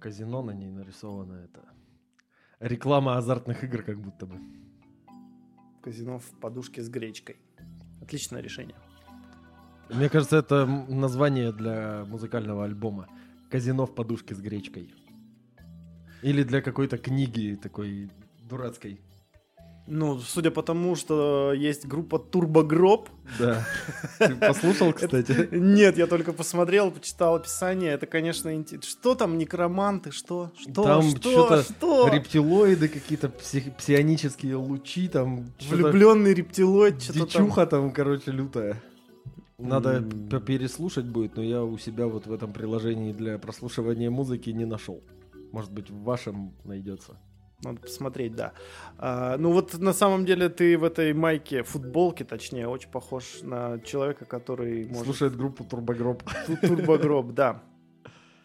казино на ней нарисовано. Это реклама азартных игр как будто бы. Казино в подушке с гречкой. Отличное решение. Мне кажется, это название для музыкального альбома. Казино в подушке с гречкой. Или для какой-то книги такой дурацкой. Ну, судя по тому, что есть группа Турбогроб. Да. Ты послушал, кстати? Нет, я только посмотрел, почитал описание. Это, конечно, интересно. Что там, некроманты? Что? Что? Там что? что-то что? Рептилоиды, какие-то псих- псионические лучи, там Влюбленный рептилоид, что-то там. дичуха там, короче, лютая. Надо п- переслушать будет, но я у себя вот в этом приложении для прослушивания музыки не нашел. Может быть, в вашем найдется. Надо посмотреть, да. А, ну вот на самом деле ты в этой майке, футболке точнее, очень похож на человека, который может... Слушает группу Турбогроб. Ту- Турбогроб, да.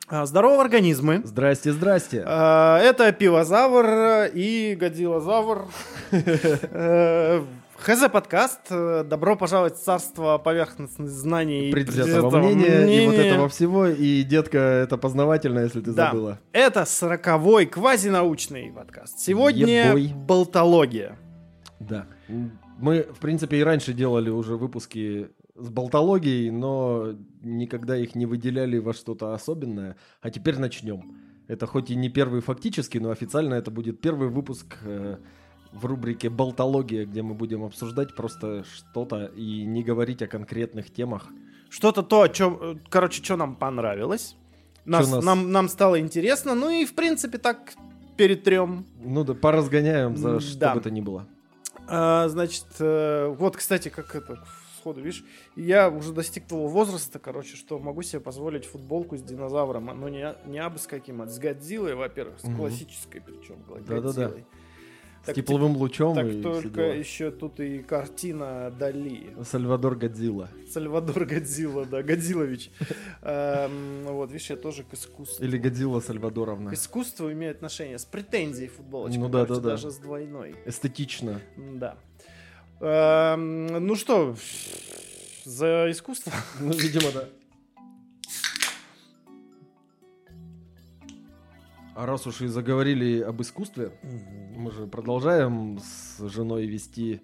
А, Здорово, организмы. Здрасте, здрасте. А, Это пивозавр и годилозавр. ХЗ подкаст. Э, Добро пожаловать в царство поверхностных знаний и Предвзятого мнения и вот этого всего. И, детка, это познавательно, если ты Да. забыла. Это сороковой квазинаучный подкаст. Сегодня Ебой. болтология. Да. Мы, в принципе, и раньше делали уже выпуски с болтологией, но никогда их не выделяли во что-то особенное. А теперь начнем. Это хоть и не первый фактически, но официально это будет первый выпуск э, в рубрике «Болтология», где мы будем обсуждать просто что-то и не говорить о конкретных темах. Что-то то, чё, э, короче, что нам понравилось. Нас, нас- Нам, нам стало интересно. Ну и, в принципе, так перетрем. Ну да, поразгоняем за М, что да. бы то ни было. А, значит, э, вот, кстати, как это сходу, видишь, я уже достиг того возраста, короче, что могу себе позволить футболку с динозавром, но не, не абы с каким, а с Годзиллой, во-первых, с Мгм. классической причем Да-да-да. С Так тепловым лучом Так и только дела. еще тут и картина Дали. Сальвадор Годзилла. Сальвадор Годзилла, да, Годзиллович. Эм, Вот, видишь, я тоже к искусству. Или Годзилла Сальвадоровна. К искусству имеет отношение с претензией футболочка. Ну да, да, да. Даже с двойной. Эстетично. Да. Эм, Ну что, за искусство? Ну, видимо, да. А раз уж и заговорили об искусстве, мы же продолжаем с женой вести,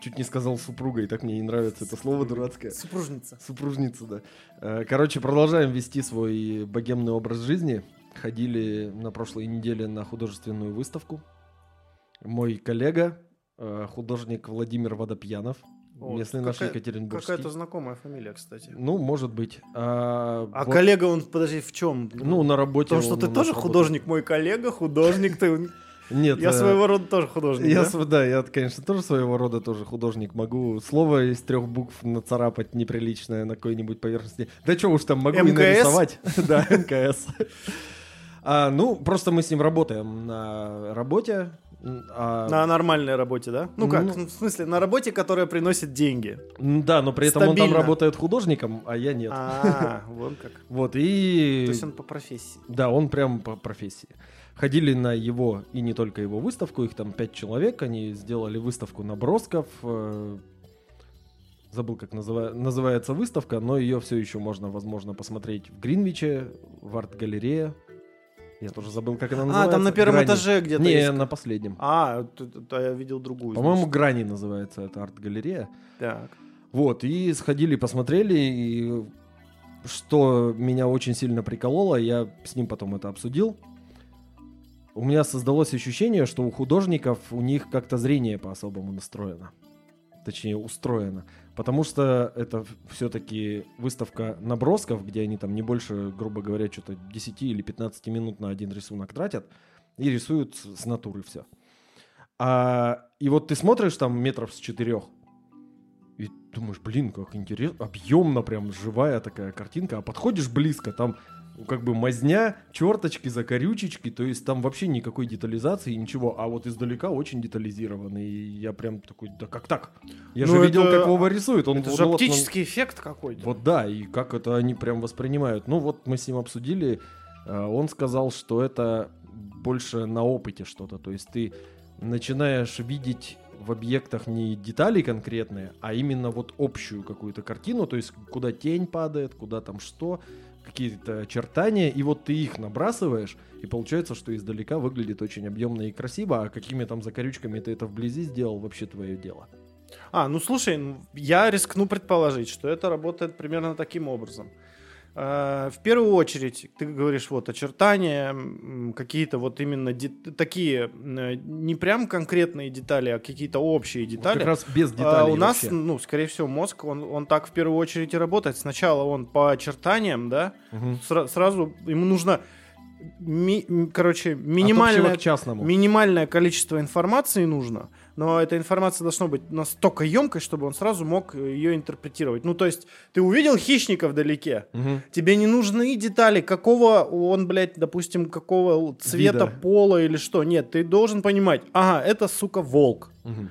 чуть не сказал супругой, так мне не нравится это слово дурацкое. Супружница. Супружница, да. Э, Короче, продолжаем вести свой богемный образ жизни. Ходили на прошлой неделе на художественную выставку. Мой коллега, э, художник Владимир Водопьянов, Местный наш какая- Екатеринбургский. Какая-то знакомая фамилия, кстати. Ну, может быть. А, А вот- коллега, он, подожди, в чем? Ну, на работе. Потому что он ты тоже работает. художник, мой коллега, художник, ты... Нет. Я э, своего рода тоже художник, Я, да? я, конечно, тоже своего рода тоже художник. Могу слово из трех букв нацарапать неприличное на какой-нибудь поверхности. Да что уж там, могу и нарисовать. Да, МКС. А, Ну, просто мы с ним работаем на работе. А- На нормальной работе, да? Ну как, Ну. в смысле, на работе, которая приносит деньги. Да, но при этом он там Стабильно. работает художником, а я нет. А, вон как. Вот, и... То есть он по профессии. Да, он прям по профессии. Ходили на его, и не только его выставку, их там пять человек, они сделали выставку набросков. э, Забыл, как называ- называется выставка, но ее все еще можно, возможно, посмотреть в Гринвиче, в арт-галерее. Я тоже забыл, как она А, называется. там на первом Грани. этаже где-то Не, есть. на последнем. А, т- т- т- я видел другую. По-моему, значит. Грани называется эта арт-галерея. Так. Вот, и сходили, посмотрели, и что меня очень сильно прикололо, я с ним потом это обсудил. У меня создалось ощущение, что у художников у них как-то зрение по-особому настроено. Точнее, устроено. Потому что это все-таки выставка набросков, где они там не больше, грубо говоря, что-то 10 или 15 минут на один рисунок тратят и рисуют с натуры все. А, и вот ты смотришь там метров с четырех, и думаешь, блин, как интересно, объемно прям живая такая картинка, а подходишь близко, там как бы мазня, черточки, закорючечки, то есть там вообще никакой детализации, ничего, а вот издалека очень детализировано, и я прям такой, да как так? Я Ну, же видел, это- как Вова рисует, он Это же вот, оптический эффект какой-то. вот да, и как это они прям воспринимают. Ну вот мы с ним обсудили, э, он сказал, что это больше на опыте что-то, то есть ты начинаешь видеть в объектах не детали конкретные, а именно вот общую какую-то картину, то есть куда тень падает, куда там что, какие-то очертания, и вот ты их набрасываешь, и получается, что издалека выглядит очень объемно и красиво, а какими там закорючками ты это вблизи сделал, вообще твое дело. А, ну слушай, я рискну предположить, что это работает примерно таким образом. Э, В первую очередь, ты говоришь, вот очертания, какие-то вот именно такие, э, не прям конкретные детали, а какие-то общие Вот детали. Как раз без А, деталей у нас, вообще. ну, скорее всего, мозг, он, он так в первую очередь и работает. Сначала он по очертаниям, да, Мгм. сра- сразу ему нужно, ми- короче, минимальное, минимальное количество информации нужно, но эта информация должна быть настолько емкой, чтобы он сразу мог ее интерпретировать. Ну, то есть, ты увидел хищника вдалеке, Мгм. Тебе не нужны детали, какого он, блядь, допустим, какого цвета Вида. пола или что. Нет, ты должен понимать, ага, это, сука, волк. Мгм.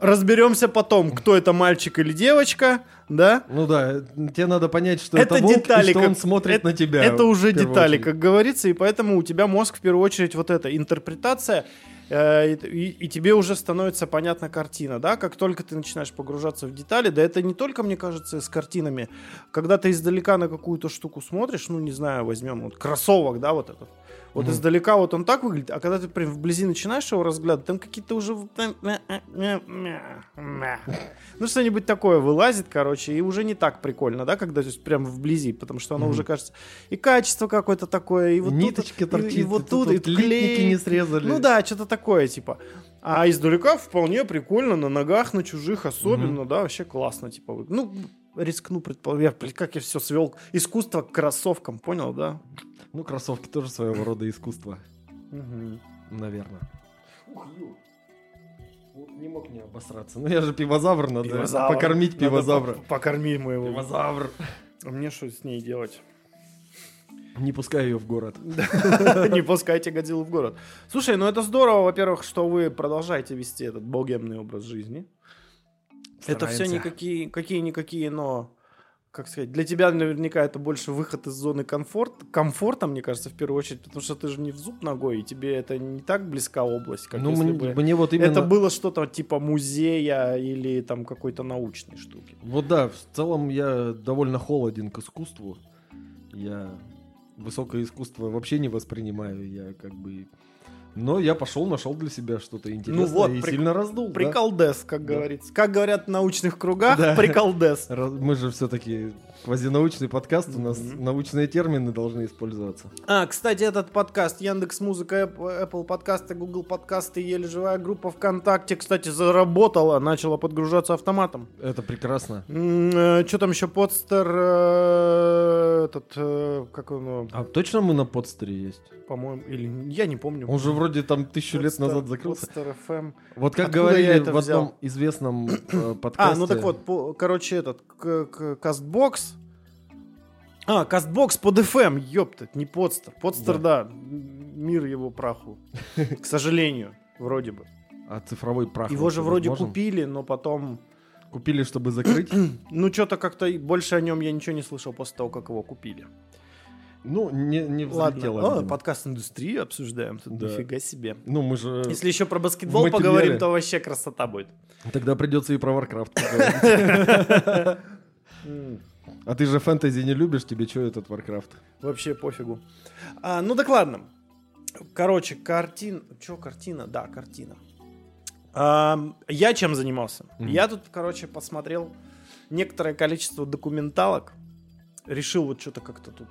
Разберемся потом, кто это мальчик или девочка, да? Ну да, тебе надо понять, что Это это, волк, детали, и что как- он смотрит это- на тебя. Это уже детали, очередь. как говорится, и поэтому у тебя мозг в первую очередь вот эта интерпретация, э, и, и- тебе уже становится понятна картина, да? Как только ты начинаешь погружаться в детали, да это не только, мне кажется, с картинами. Когда ты издалека на какую-то штуку смотришь, ну, не знаю, возьмем вот кроссовок, да, вот этот. Вот Мгм. издалека вот он так выглядит, а когда ты прям вблизи начинаешь его разглядывать, там какие-то уже... Ну, что-нибудь такое вылазит, короче, и уже не так прикольно, да, когда то есть прям вблизи, потому что оно Мгм. уже кажется... И качество какое-то такое, и вот Ниточки тут, торчит, и, вот и тут, тут и вот клей. не срезали. Ну да, что-то такое, типа. А издалека вполне прикольно, на ногах, на чужих особенно, да, вообще классно, типа. Ну, рискну предположить, блин, как я все свел. Искусство к кроссовкам, понял, да? Ну, кроссовки тоже своего рода искусство, наверное. Не мог не обосраться. Ну, я же пивозавр, надо Пивозавр. покормить Надо пивозавра. по- Покорми моего. Пивозавр. А мне что с ней делать? Не пускай ее в город. Не пускайте Годзиллу в город. Слушай, ну это здорово, во-первых, что вы продолжаете вести этот богемный образ жизни. Это все никакие, какие-никакие, но, как сказать, для тебя наверняка это больше выход из зоны комфорта, комфорта, мне кажется, в первую очередь, потому что ты же не в зуб ногой, и тебе это не так близка область, как ну, если мне, бы мне вот именно... это было что-то типа музея или там какой-то научной штуки. Вот да, в целом я довольно холоден к искусству. Я высокое искусство вообще не воспринимаю. Я как бы... Но я пошел, нашел для себя что-то интересное вот, и прик- сильно раздул. да. Приколдес, как Да. говорится. Как говорят в научных кругах, Да. приколдес. Мы же все-таки квазинаучный подкаст, у нас Мгм. научные термины должны использоваться. А, кстати, этот подкаст Яндекс Музыка, Apple подкасты, Google подкасты, еле живая группа ВКонтакте, кстати, заработала, начала подгружаться автоматом. Это прекрасно. Что там еще подстер, э, этот, э, как он, э, А точно мы на подстере есть? по-моему, или я не помню. Он же вроде там тысячу лет назад закрылся. Podster FM. Вот как говорили в одном известном э, подкасте. А, ну так вот, короче, этот, Кастбокс. А, Кастбокс под FM, ёпта, не подстер. Подстер, да, м- мир его праху. К сожалению, вроде бы. А цифровой прах. Его же вроде возможен? купили, но потом... Купили, чтобы закрыть. Ну, что-то как-то больше о нем я ничего не слышал после того, как его купили. Ну, не, не взлетело. Ладно, О, подкаст индустрии обсуждаем, тут Да. нифига себе. Ну, мы же... Если еще про баскетбол поговорим, то вообще красота будет. Тогда придется и про Warcraft поговорить. А ты же фэнтези не любишь, тебе что этот Warcraft? Вообще пофигу. А, ну так ладно. Короче, картин... Че картина? Да, картина. Ам, я чем занимался? Мгм. Я тут, короче, посмотрел некоторое количество документалок. Решил вот что-то как-то тут...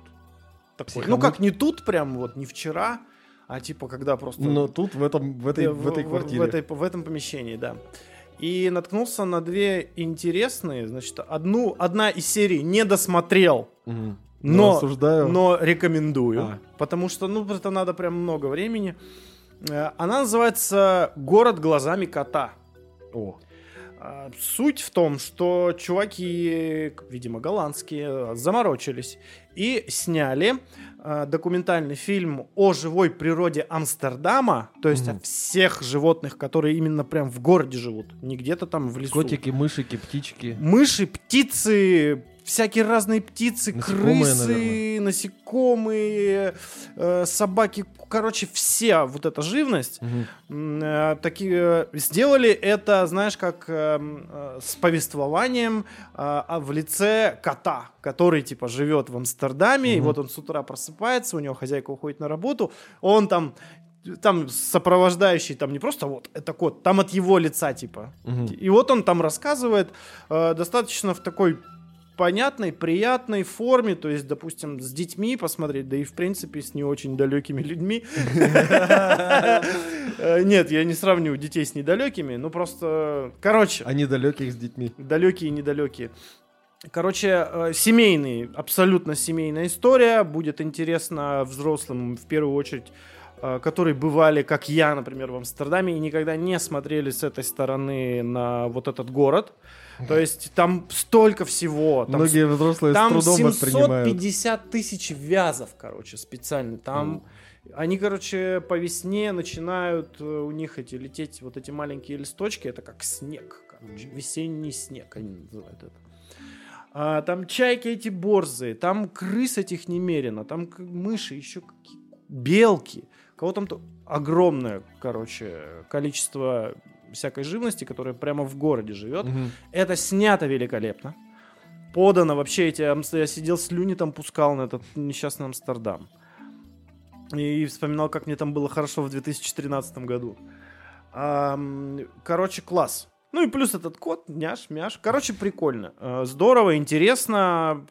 такое. Ну как не тут прям, вот не вчера, а типа когда просто... Но тут, в, этом, в, этой, Э, в этой квартире. В, этой- в этом помещении, да. И наткнулся на две интересные. Значит, одну, одна из серий не досмотрел, Мгм. но, осуждаю. но рекомендую. А. Потому что, ну, это надо прям много времени. Э, Она называется «Город глазами кота». О, Суть в том, что чуваки, видимо, голландские, заморочились и сняли а, документальный фильм о живой природе Амстердама, то есть Мгм. о всех животных, которые именно прям в городе живут, не где-то там в лесу. котики, мышики, птички. Мыши, птицы, всякие разные птицы, Насекомые, крысы, насекомые, э, собаки, короче, вся вот эта живность. Э, такие э, сделали это, знаешь, как эм, э, с повествованием э, в лице кота, который типа живет в Амстердаме, и вот он с утра просыпается, у него хозяйка уходит на работу, он там там сопровождающий, там не просто вот это кот, там от его лица типа. Мгм. И вот он там рассказывает э, достаточно в такой понятной, приятной форме, то есть, допустим, с детьми посмотреть, да и, в принципе, с не очень далекими людьми. Э, Нет, я не сравниваю детей с недалекими, ну просто, короче, Они далеких с детьми. далекие и недалекие. Короче, э, семейный, абсолютно семейная история. Будет интересно взрослым, в первую очередь, э, которые бывали, как я, например, в Амстердаме, и никогда не смотрели с этой стороны на вот этот город. То есть там столько всего. Там Многие взрослые с там трудом воспринимают. 750 тысяч вязов, короче, специально. Там они, короче, по весне начинают э, у них эти лететь вот эти маленькие листочки. Это как снег, короче. Весенний снег они называют это. А, там чайки эти борзые, там крыс этих немерено, там мыши, еще какие белки. Кого там то огромное, короче, количество всякой живности, которая прямо в городе живет. Мгм. Это снято великолепно. Подано вообще эти... Я сидел слюни там пускал на этот несчастный Амстердам. И вспоминал, как мне там было хорошо в 2013 году. Короче, класс. Ну и плюс этот кот, няш, мяш. Короче, прикольно. Э, Здорово, интересно.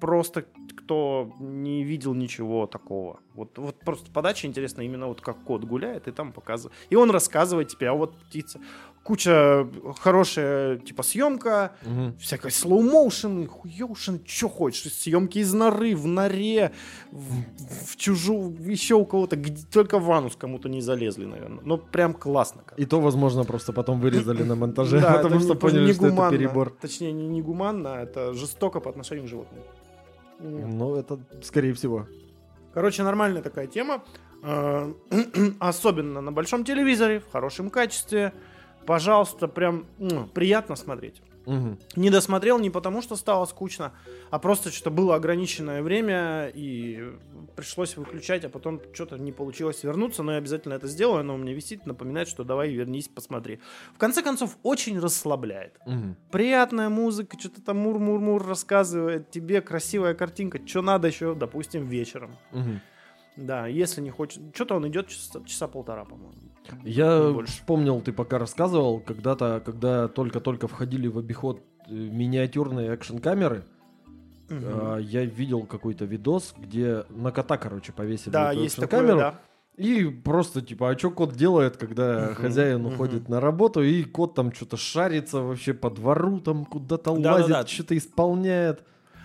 Просто кто не видел ничего такого. Вот, вот просто подача интересна именно вот как кот гуляет и там показывает. И он рассказывает тебе, а вот птица. Куча хорошая, типа, съемка, Мгм. всякой слоу-моушен, хуёушен, что хочешь. Съемки из норы, в норе, в, в чужую, еще у кого-то, где только в анус кому-то не залезли, наверное. Но прям классно. короче. И то, возможно, просто потом вырезали на монтаже, Да, потому что не- поняли, что это перебор. Точнее, не негуманно, а это жестоко по отношению к животным. Ну, это скорее всего. Короче, нормальная такая тема. Э, Особенно на большом телевизоре, в хорошем качестве. Пожалуйста, прям м, приятно смотреть. Мгм. Не досмотрел не потому, что стало скучно, а просто что было ограниченное время и пришлось выключать, а потом что-то не получилось вернуться, но я обязательно это сделаю, оно у меня висит, напоминает, что давай вернись, посмотри. В конце концов, очень расслабляет. Мгм. Приятная музыка, что-то там мур-мур-мур рассказывает, тебе красивая картинка, что надо еще, допустим, вечером. Мгм. Да, если не хочет, что-то он идет часа, часа полтора, по-моему. Я больше. вспомнил, ты пока рассказывал, когда-то, когда только-только входили в обиход э, миниатюрные экшн-камеры, Мгм. а, я видел какой-то видос, где на кота, короче, повесили Да, эту есть такое, экшн-камеру. да. И просто, типа, а что кот делает, когда Мгм, хозяин мгм. уходит на работу, и кот там что-то шарится вообще по двору, там куда-то Да-да-да. лазит, что-то исполняет.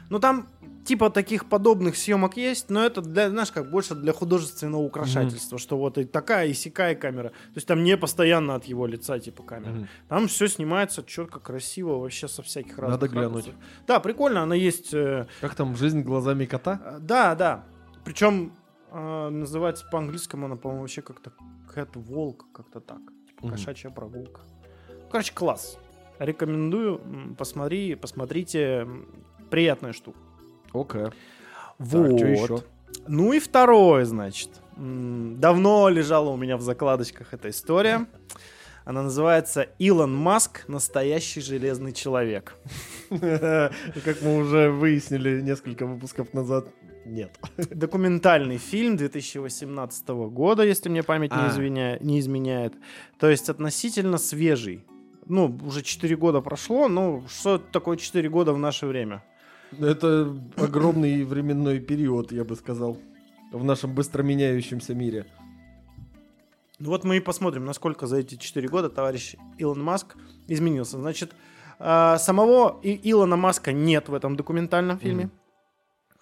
Ну там типа таких подобных съемок есть, но это для, знаешь, как больше для художественного украшательства, что вот и такая, и сякая камера. То есть там не постоянно от его лица типа камера. Мгм. Там все снимается четко, красиво, вообще со всяких разных Надо глянуть. ракурсов. Да, прикольно, она есть. э, Как там жизнь глазами кота? э, да, да. Причем э, называется по-английскому она, по-моему, вообще как-то Walk, как-то так. Типа Мгм. кошачья прогулка. Короче, класс. Рекомендую. Посмотри, посмотрите. Приятная штука. Окей. Вот. Так? Ну и второе, значит. Давно лежала у меня в закладочках эта история. Она называется «Илон Маск. Настоящий железный человек». Как мы уже выяснили несколько выпусков назад, нет. Документальный фильм 2018 года, если мне память не, А. извиня- не изменяет. То есть относительно свежий. Ну, уже 4 года прошло, ну, что такое 4 года в наше время? Это огромный временной период, я бы сказал, в нашем быстро меняющемся мире. Ну Вот мы и посмотрим, насколько за эти 4 года товарищ Илон Маск изменился. Значит, а, самого Илона Маска нет в этом документальном фильме. Мгм.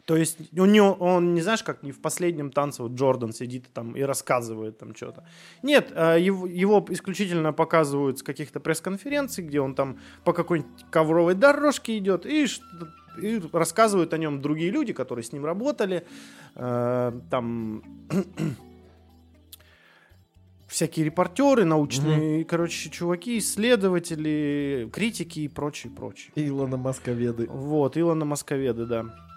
То есть у него, он не знаешь, как не в последнем танце вот Джордан сидит там и рассказывает там что-то. Нет, а, его, его исключительно показывают с каких-то пресс-конференций, где он там по какой-нибудь ковровой дорожке идет и, и рассказывают о нем другие люди, которые с ним работали. Э, там всякие репортеры, научные, короче, чуваки, исследователи, критики и прочее, прочее. Илона Московеды. Вот, Илона Московеды, да.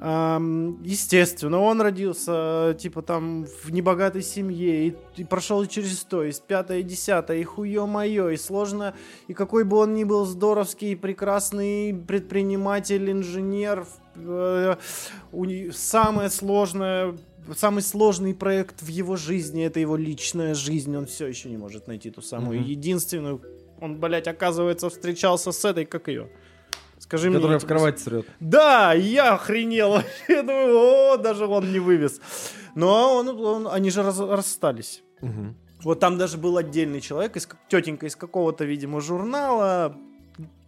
Естественно, он родился, типа, там, в небогатой семье, и, и прошел через то, и с пятое, и десятое, и хуе мое, и сложно, и какой бы он ни был здоровский, прекрасный предприниматель, инженер, э, у самое сложное, самый сложный проект в его жизни, это его личная жизнь, он все еще не может найти ту самую Мгм. единственную, он, блядь, оказывается, встречался с этой, как ее? Скажи мне. Которая в типа, кровать срет. да, я охренел. Я думаю, о, даже он не вывез. Но он, он- они же раз- расстались. Вот там даже был отдельный человек, из, тетенька из какого-то, видимо, журнала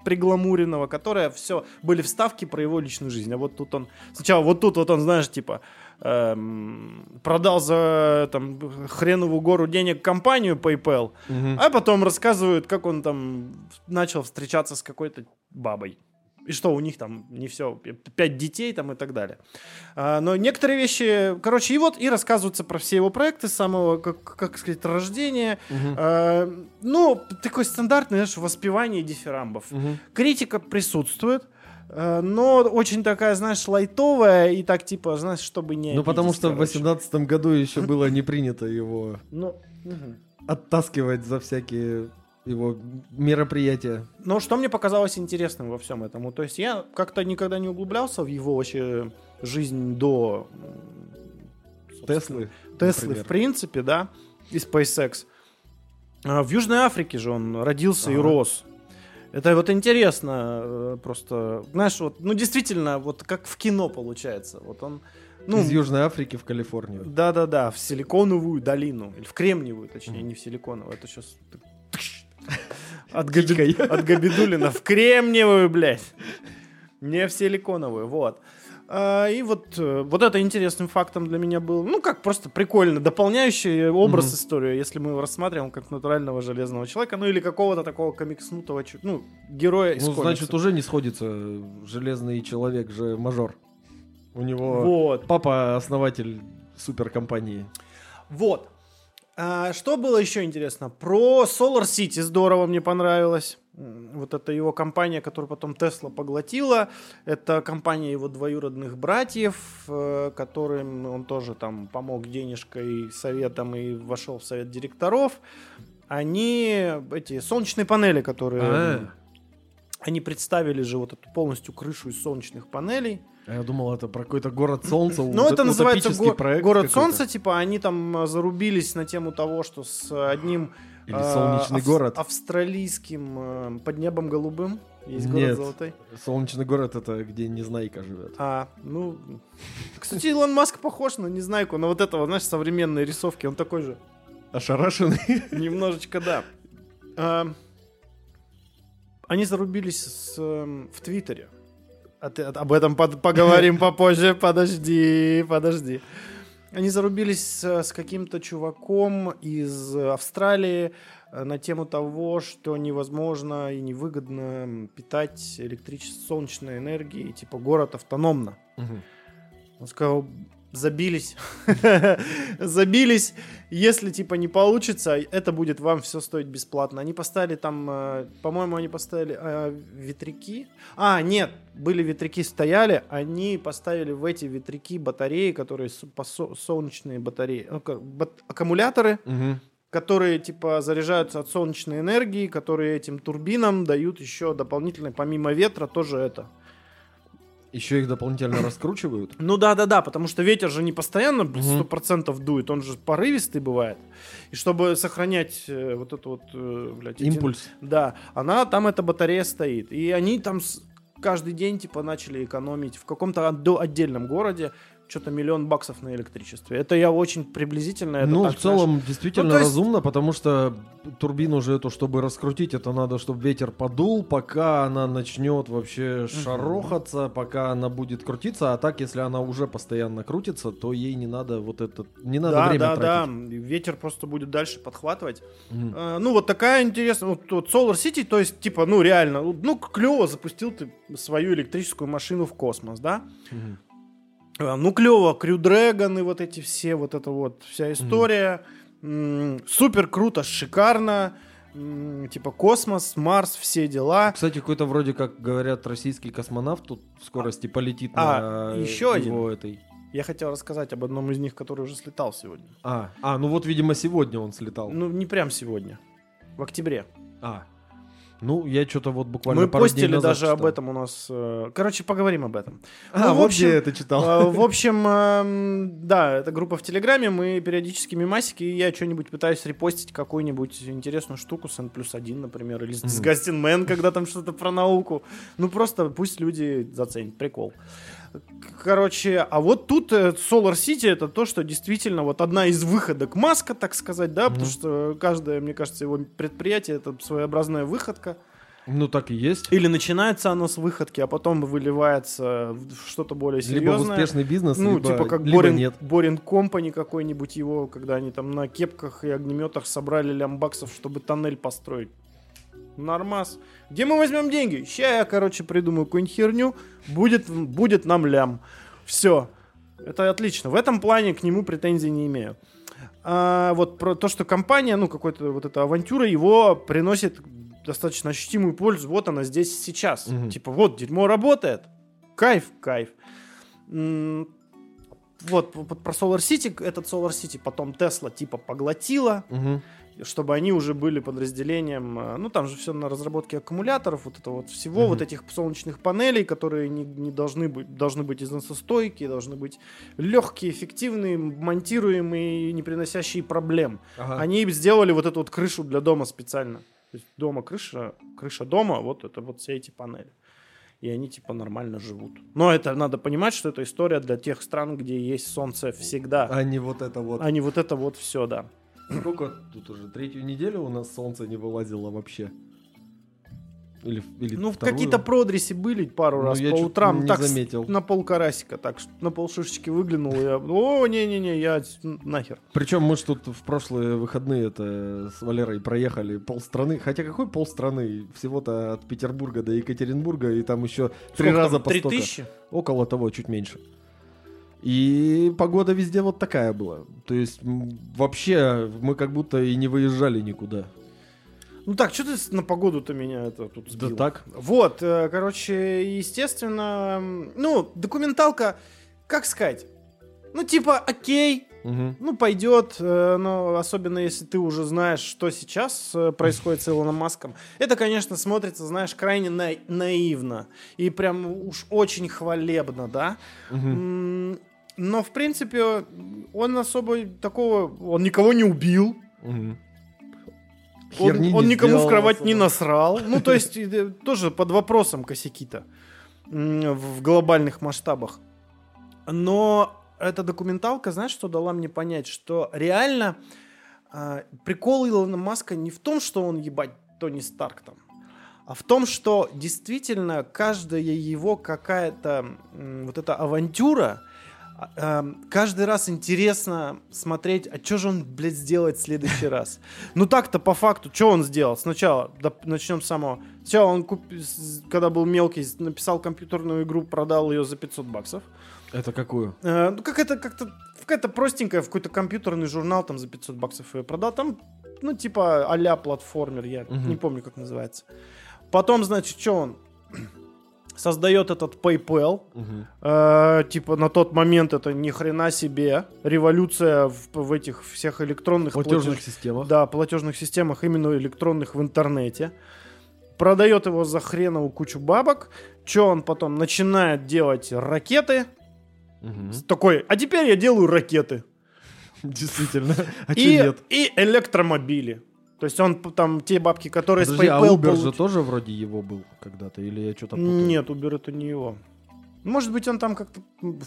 пригламуренного, которая все, были вставки про его личную жизнь. А вот тут он, сначала вот тут вот он, знаешь, типа, эм, продал за там хреновую гору денег компанию PayPal, а потом рассказывают, как он там начал встречаться с какой-то бабой. И что у них там не все, пять детей там и так далее. А, но некоторые вещи, короче, и вот и рассказываются про все его проекты с самого, как, как сказать, рождения. А, ну, такой стандартный, знаешь, воспевание дифирамбов. Критика присутствует, э, но очень такая, знаешь, лайтовая и так типа, знаешь, чтобы не Ну, потому что в короче. 18 году еще было не принято его Ну, оттаскивать за всякие его мероприятия. Но что мне показалось интересным во всем этом? То есть я как-то никогда не углублялся в его вообще жизнь до Теслы. Теслы, например. в принципе, да, и SpaceX. А в Южной Африке же он родился и Ага. рос. Это вот интересно, э, просто, знаешь, вот, ну действительно, вот как в кино получается. Вот он, ну, Из Южной Африки в Калифорнию. да-да-да, в силиконовую долину, или в кремниевую, точнее, не в силиконовую, это сейчас... От, Габи- от Габидулина в кремниевую, блядь. Не в силиконовую, вот. А, и вот, э, вот это интересным фактом для меня был, ну, как просто прикольно, дополняющий образ Мгм. историю, если мы его рассматриваем как натурального железного человека, ну, или какого-то такого комикснутого, ну, героя из Ну, комикса. значит, уже не сходится. Железный человек же мажор. У него Вот. папа основатель суперкомпании. Вот. А, что было еще интересно? Про Solar City здорово мне понравилось. Вот это его компания, которую потом Тесла поглотила. Это компания его двоюродных братьев, э, которым он тоже там помог денежкой, советом и вошел в совет директоров. Они, эти солнечные панели, которые... А. Они представили же вот эту полностью крышу из солнечных панелей. А я думал, это про какой-то город солнца. Ну, это называется го- проект город солнца, типа они там а, зарубились на тему того, что с одним Или а, солнечный ав- город. австралийским э, под небом голубым есть город Нет. золотой. Солнечный город это где Незнайка живет. А, ну, кстати, Илон Маск похож на Незнайку, на вот этого, знаешь, современной рисовки, он такой же. Ошарашенный. Немножечко, да. А, Они зарубились с, эм, в Твиттере. А ты- об этом под- поговорим попозже. Подожди, подожди. Они зарубились с, с каким-то чуваком из Австралии э, на тему того, что невозможно и невыгодно питать электричеством солнечной энергией, типа город автономно. Он сказал, забились, забились, если типа не получится, это будет вам все стоить бесплатно. Они поставили там, э, по-моему, они поставили э, ветряки. А, нет, были ветряки стояли, они поставили в эти ветряки батареи, которые со- солнечные батареи, как, бат- аккумуляторы, Мгм. которые типа заряжаются от солнечной энергии, которые этим турбинам дают еще дополнительно, помимо ветра, тоже это. Еще их дополнительно раскручивают. Ну да, да, да, потому что ветер же не постоянно сто процентов дует, он же порывистый бывает. И чтобы сохранять э, вот эту вот, э, блядь, эти- Импульс. да, она там эта батарея стоит. И они там с- каждый день типа начали экономить в каком-то отдо- отдельном городе что-то миллион баксов на электричестве. Это я очень приблизительно. это ну, так, в целом, действительно Ну, есть- разумно, потому что турбину же эту, чтобы раскрутить, это надо, чтобы ветер подул, пока она начнет вообще шарохаться, пока она будет крутиться. А так, если она уже постоянно крутится, то ей не надо вот это, не надо да, время да, тратить. да. Ветер просто будет дальше подхватывать. Мгм. Э, Ну, вот такая интересная. Вот, вот Solar City, то есть, типа, ну, реально, ну, клево запустил ты свою электрическую машину в космос, да? Мгм. Э, Ну, клево, Крю Дрэгон и вот эти все, вот эта вот вся история. М, Супер круто, шикарно. Типа космос, Марс, все дела. Кстати, какой-то вроде как говорят российский космонавт тут в скорости полетит А, на еще его этой. Я хотел рассказать об одном из них, который уже слетал сегодня. А, а, ну вот, видимо, сегодня он слетал. Ну, не прям сегодня. В октябре. А. Ну, я что-то вот буквально Мы пару дней постили даже об читал. этом у нас. э, Короче, поговорим об этом. А, Ну, в общем, я это читал. Э, В общем, эм, да, это группа в Телеграме, мы периодически мимасики, и я что-нибудь пытаюсь репостить, какую-нибудь интересную штуку с N плюс 1, например, или с. Disgusting Man, когда там что-то про науку. Ну, просто пусть люди заценят, прикол. Короче, а вот тут э, Solar City это то, что действительно вот одна из выходок Маска, так сказать, да, потому Мгм. что каждое, мне кажется, его предприятие это своеобразная выходка. Ну, так и есть. Или начинается оно с выходки, а потом выливается в что-то более Либо в серьезное. успешный бизнес, Ну, либо, типа как либо Борин, нет. Борин Компани какой-нибудь его, когда они там на кепках и огнеметах собрали лямбаксов, чтобы тоннель построить. Нормас. Где мы возьмем деньги? Ща я, короче, придумаю какую-нибудь херню, будет, будет нам лям. Все. Это отлично. В этом плане к нему претензий не имею. А вот про то, что компания, ну, какой-то вот эта авантюра, его приносит достаточно ощутимую пользу. Вот она здесь и сейчас. Мгм. Типа, вот, дерьмо работает. Кайф, кайф. М, Вот, про Solar City, этот Solar City потом Tesla типа поглотила, Мгм. чтобы они уже были подразделением, э, ну там же все на разработке аккумуляторов, вот это вот всего, Мгм. вот этих солнечных панелей, которые не, не должны быть, должны быть износостойкие, должны быть легкие, эффективные, монтируемые не приносящие проблем. Ага. Они сделали вот эту вот крышу для дома специально. То есть дома крыша, крыша дома, вот это вот все эти панели. И они типа нормально живут. Но это надо понимать, что это история для тех стран, где есть солнце всегда. А не вот это вот. А не вот это вот все, да. Сколько тут уже? Третью неделю у нас солнце не вылазило вообще? Или, или Ну, вторую? какие-то продреси были пару Ну, раз я по утрам. не так заметил. на полкарасика, так ш- на полшишечки выглянул. и Я, о, не-не-не, я нахер. Причем мы ж тут в прошлые выходные это с Валерой проехали полстраны. Хотя какой полстраны? Всего-то от Петербурга до Екатеринбурга, и там еще три раза там, по Три столько. тысячи? Около того, чуть меньше. И погода везде вот такая была. То есть вообще мы как будто и не выезжали никуда. Ну так, что ты на погоду-то меня это тут сбил? Да так. Вот, э, короче, естественно, ну, документалка, как сказать, ну, типа, окей, Мгм. ну, пойдет, э, но особенно если ты уже знаешь, что сейчас э, происходит с Илоном Маском. Это, конечно, смотрится, знаешь, крайне на- наивно и прям уж очень хвалебно, да? М, Но, в принципе, он особо такого... Он никого не убил. Мгм. Он, он никому в сделал кровать не насрал. Ну, то есть, э, тоже под вопросом косяки-то в глобальных масштабах. Но эта документалка, знаешь, что дала мне понять? Что реально а, прикол Илона Маска не в том, что он ебать Тони Старк там, а в том, что действительно каждая его какая-то вот эта авантюра, каждый раз интересно смотреть, а что же он, блядь, сделает в следующий раз. Ну так-то по факту, что он сделал? Сначала, да, начнем с самого. Сначала он, куп- когда был мелкий, написал компьютерную игру, продал ее за 500 баксов. Это какую? Э, ну, как это, как-то, какая-то простенькая, в какой-то компьютерный журнал там за 500 баксов ее продал. Там, ну, типа а-ля платформер, я Мгм. не помню, как называется. Потом, значит, что он? Создает этот PayPal. Мгм. Э, типа на тот момент это ни хрена себе революция в, в этих всех электронных Платежных платеж- системах. да, платежных системах, именно электронных в интернете. Продает его за хреновую кучу бабок. Че он потом начинает делать ракеты? Мгм. Такой, а теперь я делаю ракеты. Действительно. А и, и электромобили. То есть он там те бабки, которые Подожди, с а PayPal Uber же получ- тоже вроде его был когда-то? Или я что-то путаю? Нет, Uber это не его. Может быть, он там как-то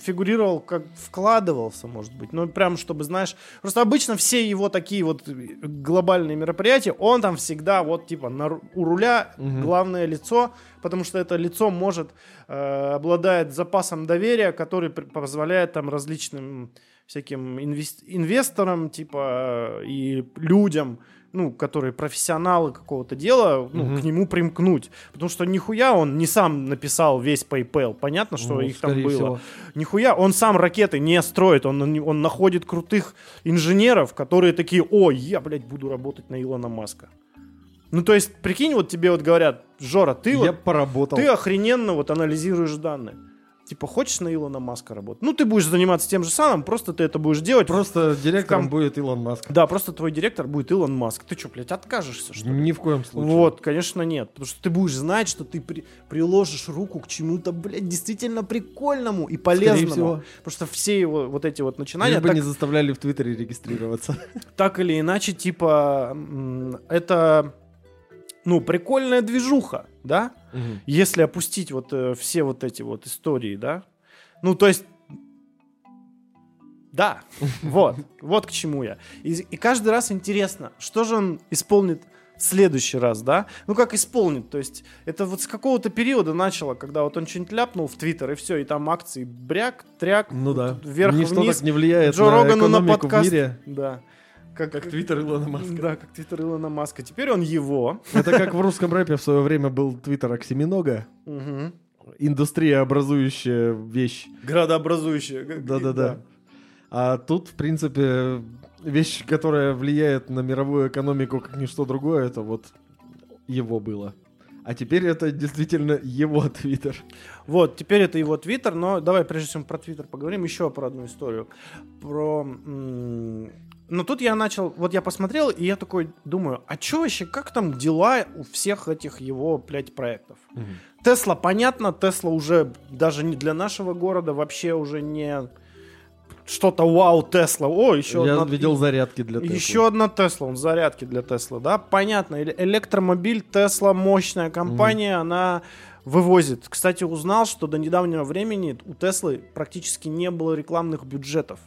фигурировал, как вкладывался, может быть. Ну, прям, чтобы, знаешь... Просто обычно все его такие вот глобальные мероприятия, он там всегда вот, типа, на, у руля Мгм. главное лицо, потому что это лицо может, э, обладает запасом доверия, который позволяет там различным всяким инвес- инвесторам, типа, э, и людям, ну, которые профессионалы какого-то дела, ну, Мгм. к нему примкнуть. Потому что нихуя он не сам написал весь PayPal. Понятно, что Ну, их там было. всего. Нихуя, он сам ракеты не строит, он, он находит крутых инженеров, которые такие, о, я, блядь, буду работать на Илона Маска. Ну, то есть, прикинь, вот тебе вот говорят, Жора, ты Я вот, поработал. ты охрененно вот анализируешь данные. Типа, хочешь на Илона Маска работать? Ну, ты будешь заниматься тем же самым, просто ты это будешь делать. Просто директором Ком- будет Илон Маск. Да, просто твой директор будет Илон Маск. Ты что, блядь, откажешься, что ли? Ни в коем случае. Вот, конечно, нет. Потому что ты будешь знать, что ты при- приложишь руку к чему-то, блядь, действительно прикольному и полезному. всего. Потому что все его вот эти вот начинания, Лишь бы так, не заставляли в Твиттере регистрироваться. так или иначе, типа, это, ну, прикольная движуха, да? Если опустить вот э, все вот эти вот истории, да? Ну, то есть, да, вот, вот к чему я. И, и каждый раз интересно, что же он исполнит в следующий раз, да? Ну, как исполнит, то есть, это вот с какого-то периода начало, когда вот он что-нибудь ляпнул в Твиттер, и все, и там акции бряк, тряк, Ну да. вверх, Ничто вниз. так не влияет Джо на Рогану на подкаст. в мире, Да. Как, как Твиттер Илона Маска. Да, как Твиттер Илона Маска. Теперь он его. Это как в русском рэпе в свое время был Твиттер Оксиминога. Мгм. Индустрия образующая вещь. Градообразующее. Г- Да-да-да. А тут, в принципе, вещь, которая влияет на мировую экономику как ничто другое, это вот его было. А теперь это действительно его Твиттер. Вот, теперь это его твиттер, но давай, прежде чем про твиттер поговорим, еще про одну историю. Про... м, Ну, тут я начал, вот я посмотрел, и я такой думаю, а что вообще, как там дела у всех этих его, блядь, проектов? Тесла, понятно, Тесла уже даже не для нашего города вообще уже не что-то вау Тесла. О, еще Я одна- видел зарядки для Теслы. Еще одна Тесла, он зарядки для Теслы, да, понятно. Эле- Электромобиль Тесла мощная компания, она вывозит. Кстати, узнал, что до недавнего времени у Теслы практически не было рекламных бюджетов.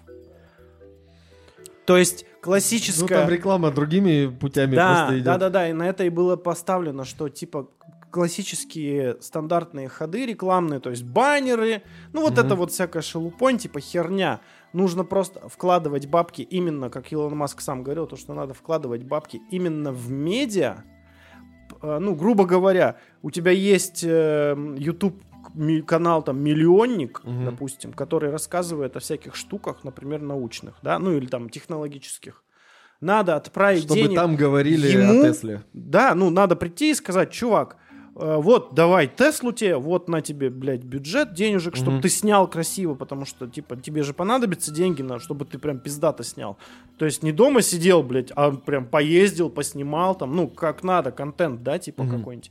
То есть Ну, классическая... там реклама другими путями да, просто идет. да, да, да, и на это и было поставлено, что типа классические стандартные ходы рекламные, то есть баннеры, ну вот Мгм. это вот всякая шелупонь, типа херня. Нужно просто вкладывать бабки именно, как Илон Маск сам говорил, то, что надо вкладывать бабки именно в медиа. Э, Ну, грубо говоря, у тебя есть э, YouTube канал там миллионник, Мгм. допустим, который рассказывает о всяких штуках, например, научных, да, ну или там технологических. Надо отправить Чтобы денег. там говорили ему- о Тесле. Да, ну надо прийти и сказать, чувак, э, вот давай Теслу тебе, вот на тебе, блядь, бюджет денежек, чтобы Мгм. ты снял красиво, потому что, типа, тебе же понадобятся деньги, на, чтобы ты прям пиздато снял. То есть не дома сидел, блядь, а прям поездил, поснимал там, ну, как надо, контент, да, типа Мгм. какой-нибудь.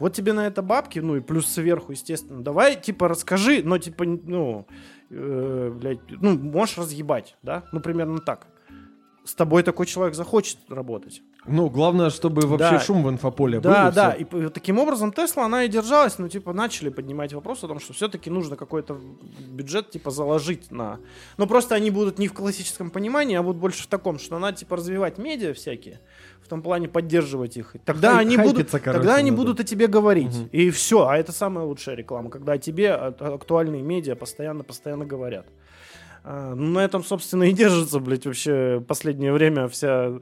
Вот тебе на это бабки, ну и плюс сверху, естественно. Давай, типа, расскажи, но, типа, ну, э, блядь, ну, можешь разъебать, да? Ну, примерно так. С тобой такой человек захочет работать. Ну, главное, чтобы вообще Да. шум в инфополе Да, был. да, всё. и таким образом Тесла, она и держалась, ну, типа, начали поднимать вопрос о том, что все-таки нужно какой-то бюджет, типа, заложить на... Ну, просто они будут не в классическом понимании, а вот больше в таком, что надо, типа, развивать медиа всякие, в том плане поддерживать их. Тогда Хай- они будут, короче, тогда они надо. будут о тебе говорить. Мгм. И все, а это самая лучшая реклама, когда о тебе а- а- актуальные медиа постоянно-постоянно говорят. А, ну, на этом, собственно, и держится, блядь, вообще последнее время вся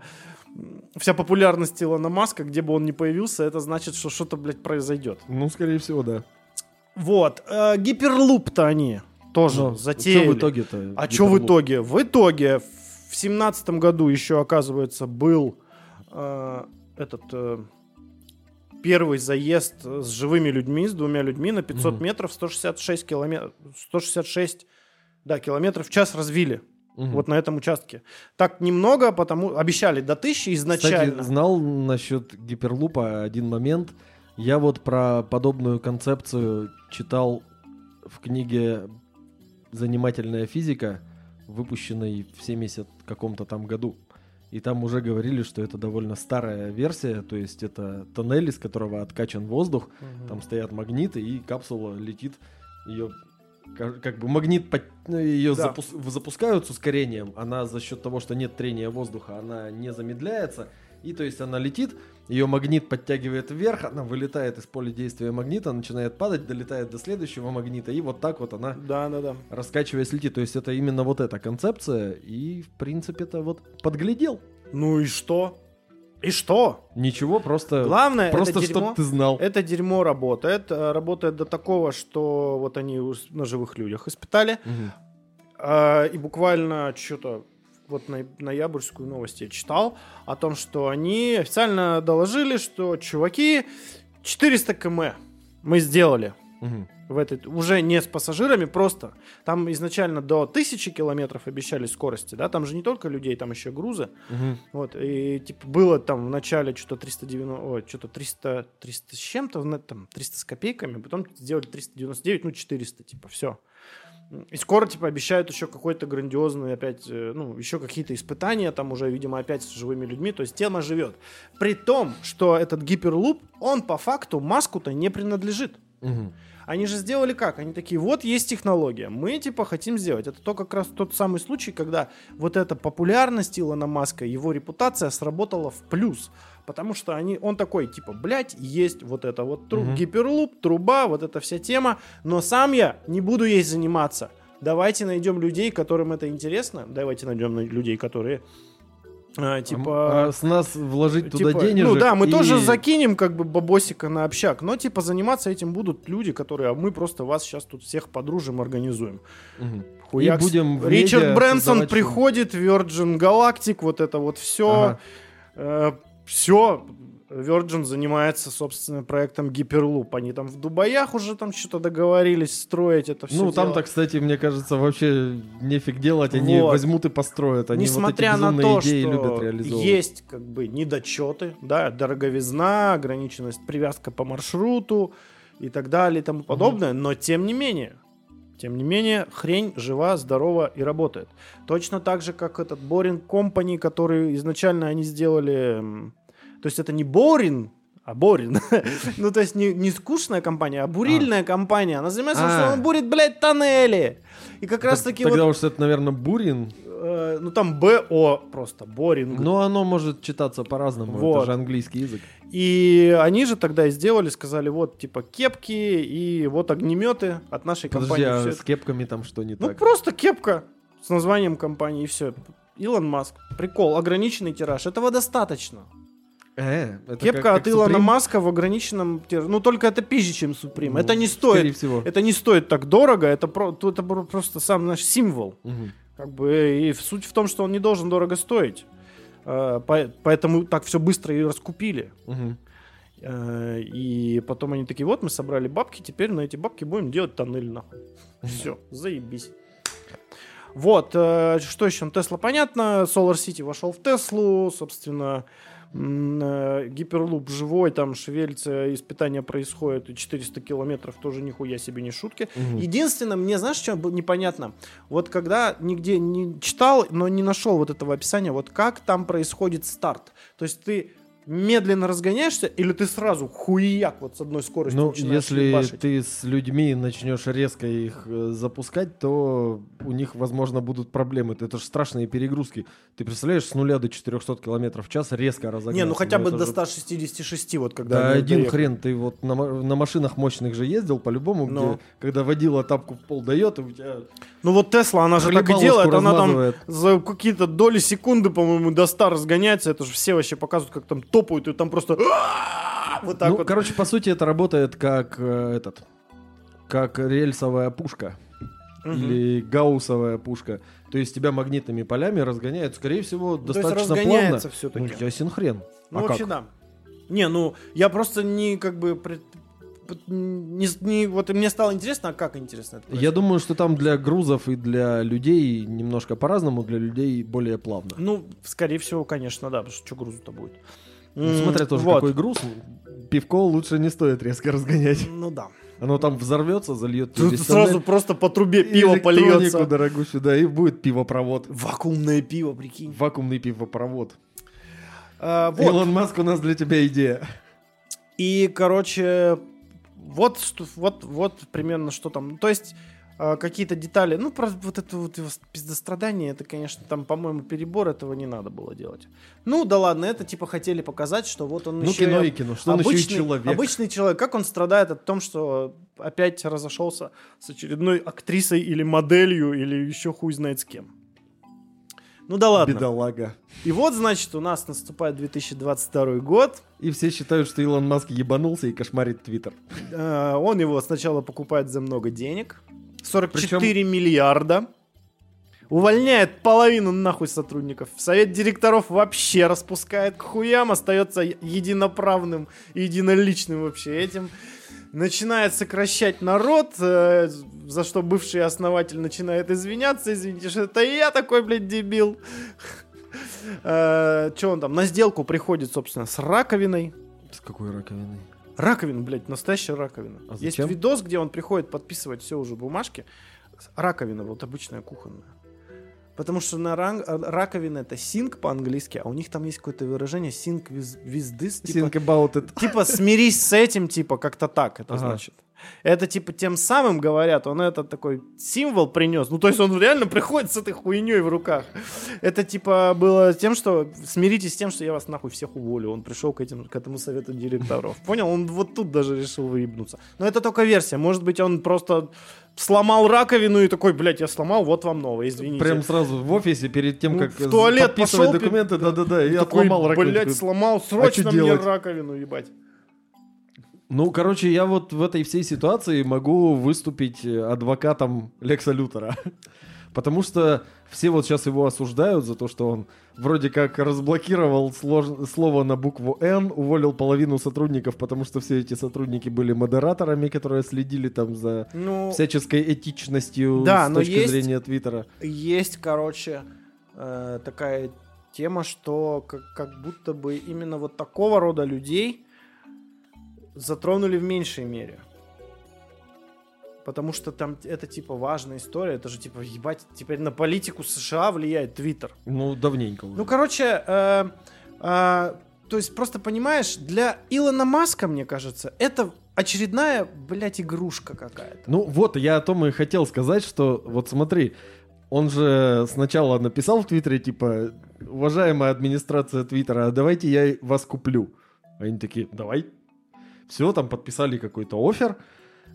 вся популярность Илона Маска, где бы он ни появился, это значит, что что-то, блядь, произойдет. Ну, скорее всего, да. Вот. э, гиперлуп-то они тоже Но затеяли. Что в итоге-то? А что в итоге? В итоге в семнадцатом году еще, оказывается, был э, этот э, первый заезд с живыми людьми, с двумя людьми на 500 Мгм. метров, 166 километров, 166 да, километров в час развили. Мгм. Вот на этом участке. Так немного, потому обещали до 1000 изначально. Кстати, знал насчет гиперлупа один момент. Я вот про подобную концепцию читал в книге «Занимательная физика», выпущенной в 70 каком-то там году. И там уже говорили, что это довольно старая версия, то есть это тоннель, из которого откачан воздух, Мгм. там стоят магниты, и капсула летит, ее ка- как бы магнит, под- ну, ее Да. запус- запускают с ускорением, она за счет того, что нет трения воздуха, она не замедляется, И то есть она летит, ее магнит подтягивает вверх, она вылетает из поля действия магнита, начинает падать, долетает до следующего магнита, и вот так вот она, Да, да, да. раскачиваясь, летит. То есть это именно вот эта концепция, и в принципе это вот подглядел. Ну и что? И что? Ничего, просто, Главное, просто это дерьмо, чтобы ты знал. это дерьмо работает. э, Работает до такого, что вот они на живых людях испытали. Мгм. А, И буквально что-то вот на ноябрьскую новость я читал о том, что они официально доложили, что чуваки 400 км мы сделали Мгм. в этой уже не с пассажирами, просто там изначально до 1000 километров обещали скорости, да, там же не только людей, там еще грузы, Мгм. вот, и типа было там в начале что-то 390, ой, что-то 300, 300 с чем-то, там 300 с копейками, потом сделали 399, ну 400, типа, все. И скоро, типа, обещают еще какой-то грандиозный опять, э, ну, еще какие-то испытания, там уже, видимо, опять с живыми людьми, то есть тема живет. При том, что этот гиперлуп, он по факту маску-то не принадлежит. Мгм. Они же сделали как? Они такие, вот есть технология, мы типа хотим сделать. Это то как раз тот самый случай, когда вот эта популярность Илона Маска, его репутация сработала в плюс. Потому что они, он такой, типа, блядь, есть вот это вот тру- Мгм. гиперлуп, труба, вот эта вся тема, но сам я не буду ей заниматься. Давайте найдем людей, которым это интересно. Давайте найдем на- людей, которые а, типа... А с нас вложить туда Типа, денежек Ну да, мы и- тоже закинем как бы бабосика на общак, но типа заниматься этим будут люди, которые, а мы просто вас сейчас тут всех подружим, организуем. Мгм. Хуякс. И будем Ричард Брэнсон приходит, Virgin Galactic, вот это вот все. Ага. Все. Virgin занимается, собственно, проектом Гиперлуп. Они там в Дубаях уже там что-то договорились строить это все. Ну, там-то, кстати, мне кажется, вообще нефиг делать. Они Вот. возьмут и построят. Они Несмотря вот на то, идеи что любят реализовывать. есть как бы недочеты, да, дороговизна, ограниченность, привязка по маршруту и так далее и тому подобное, но тем не менее, тем не менее, хрень жива, здорова и работает. Точно так же, как этот Boring Company, который изначально они сделали... То есть это не Boring, а Борин. ну, то есть не, не скучная компания, а бурильная компания. Она занимается, А. что она бурит, блядь, тоннели. И как раз таки Тогда вот... уж это, наверное, Бурин. э, ну, там БО просто, Боринг. Но оно может читаться по-разному. Вот. Это же английский язык. И они же тогда и сделали, сказали, вот, типа, кепки и вот огнеметы от нашей Подожди, компании. а с кепками там что не Ну, так? просто кепка с названием компании, и все. Илон Маск. Прикол, ограниченный тираж. Этого достаточно. Э, Кепка как- от как Илона Supreme? Маска в ограниченном. Ну, только это пизже, чем Supreme. Ну, это не стоит. всего. Это не стоит так дорого. Это, про, то это про- просто сам наш символ. Мгм. Как бы, и суть в том, что он не должен дорого стоить. Э, по- Поэтому так все быстро и раскупили. Э, И потом они такие, вот мы собрали бабки, теперь на эти бабки будем делать тоннель нахуй. Все, заебись. Вот, э, что еще? Ну, Тесла, понятно, Solar City вошел в Теслу, собственно, гиперлуп живой, там шевелится, испытания происходят, и 400 километров тоже нихуя себе не шутки. Мгм. Единственное, мне знаешь, что было непонятно? Вот когда нигде не читал, но не нашел вот этого описания, вот как там происходит старт. То есть ты медленно разгоняешься, или ты сразу хуяк вот с одной скоростью Ну, начинаешь если ебашить? ты с людьми начнешь резко их э, запускать, то у них, возможно, будут проблемы. Это же страшные перегрузки. Ты представляешь, с нуля до 400 километров в час резко разогнаться. Не, ну хотя бы это до же- 166, вот когда... Да один доехали. хрен, ты вот на, на машинах мощных же ездил по-любому, Ну. где, когда водила тапку в пол дает, и у тебя Ну вот Тесла, она же так и делает, она там за какие-то доли секунды, по-моему, до 100 разгоняется, это же все вообще показывают, как там топают, и там просто... Вот так ну, вот. короче, по сути, это работает как э, этот, как рельсовая пушка или гауссовая пушка. То есть тебя магнитными полями разгоняют, скорее всего, То есть достаточно разгоняется плавно. всё-таки. Ну, ясен хрен. Ну, а вообще, как? да. Не, ну, я просто не, как бы, пред- не, не- вот мне стало интересно, а как интересно это Я думаю, что там для грузов и для людей немножко по-разному, для людей более плавно. Ну, скорее всего, конечно, да, потому что что грузу-то будет. Ну, смотря тоже вот. какой груз, пивко лучше не стоит резко разгонять. Ну да. Оно там взорвется, зальет тебе Тут сразу тоннель, просто по трубе пиво польется. дорогущую, да, и будет пивопровод. Вакуумное пиво, прикинь. Вакуумный пивопровод. А, вот. Илон Маск, у нас для тебя идея. И, короче, вот, вот, вот примерно что там. То есть, какие-то детали. Ну, про вот это вот его пиздострадание, это, конечно, там, по-моему, перебор, этого не надо было делать. Ну, да ладно, это типа хотели показать, что вот он Ну, еще кино и кино, что он обычный, еще и человек. Обычный человек. Как он страдает от том, что опять разошелся с очередной актрисой или моделью, или еще хуй знает с кем. Ну да ладно. Бедолага. И вот, значит, у нас наступает 2022 год. И все считают, что Илон Маск ебанулся и кошмарит Твиттер. Э, Он его сначала покупает за много денег. 44 миллиарда. Увольняет половину нахуй сотрудников. Совет директоров вообще распускает к хуям. Остается единоправным единоличным вообще этим. Начинает сокращать народ, э, за что бывший основатель начинает извиняться. Извините, что это я такой, блядь, дебил. Что он там? На сделку приходит, собственно, с раковиной. С какой раковиной? Раковина, блядь, настоящая раковина. А Есть зачем? видос, где он приходит подписывать все уже бумажки. Раковина, вот обычная кухонная. Потому что на ран- а, раковина это синк по-английски, а у них там есть какое-то выражение синк with, with this, типа, Think about it. типа смирись с этим, типа как-то так это Ага. значит. Это типа тем самым говорят, он этот такой символ принес. Ну то есть он реально приходит с этой хуйней в руках. Это типа было тем, что смиритесь с тем, что я вас нахуй всех уволю. Он пришел к, этим, к этому совету директоров. Понял? Он вот тут даже решил выебнуться. Но это только версия. Может быть он просто сломал раковину и такой, блядь, я сломал, вот вам новое, извините. Прям сразу в офисе, перед тем, Ну, как в туалет подписывать пошел, документы, да-да-да, я такой, отломал раковину. блядь, сломал, срочно мне делать? раковину, ебать. Ну, короче, я вот в этой всей ситуации могу выступить э, адвокатом Лекса Лютера. Потому что все вот сейчас его осуждают за то, что он вроде как разблокировал слож- слово на букву «Н», уволил половину сотрудников, потому что все эти сотрудники были модераторами, которые следили там за Ну, всяческой этичностью Да, с точки есть- зрения Твиттера. есть, короче, э, такая тема, что как, как будто бы именно вот такого рода людей затронули в меньшей мере. Потому что там это типа важная история, это же типа ебать, теперь на политику США влияет Твиттер. Ну, давненько уже. Ну, короче, э, э, то есть просто понимаешь, для Илона Маска, мне кажется, это очередная, блядь, игрушка какая-то. Ну вот, я о том и хотел сказать, что вот смотри, он же сначала написал в Твиттере, типа, уважаемая администрация Твиттера, а давайте я вас куплю. Они такие, давай. Все, там подписали какой-то офер.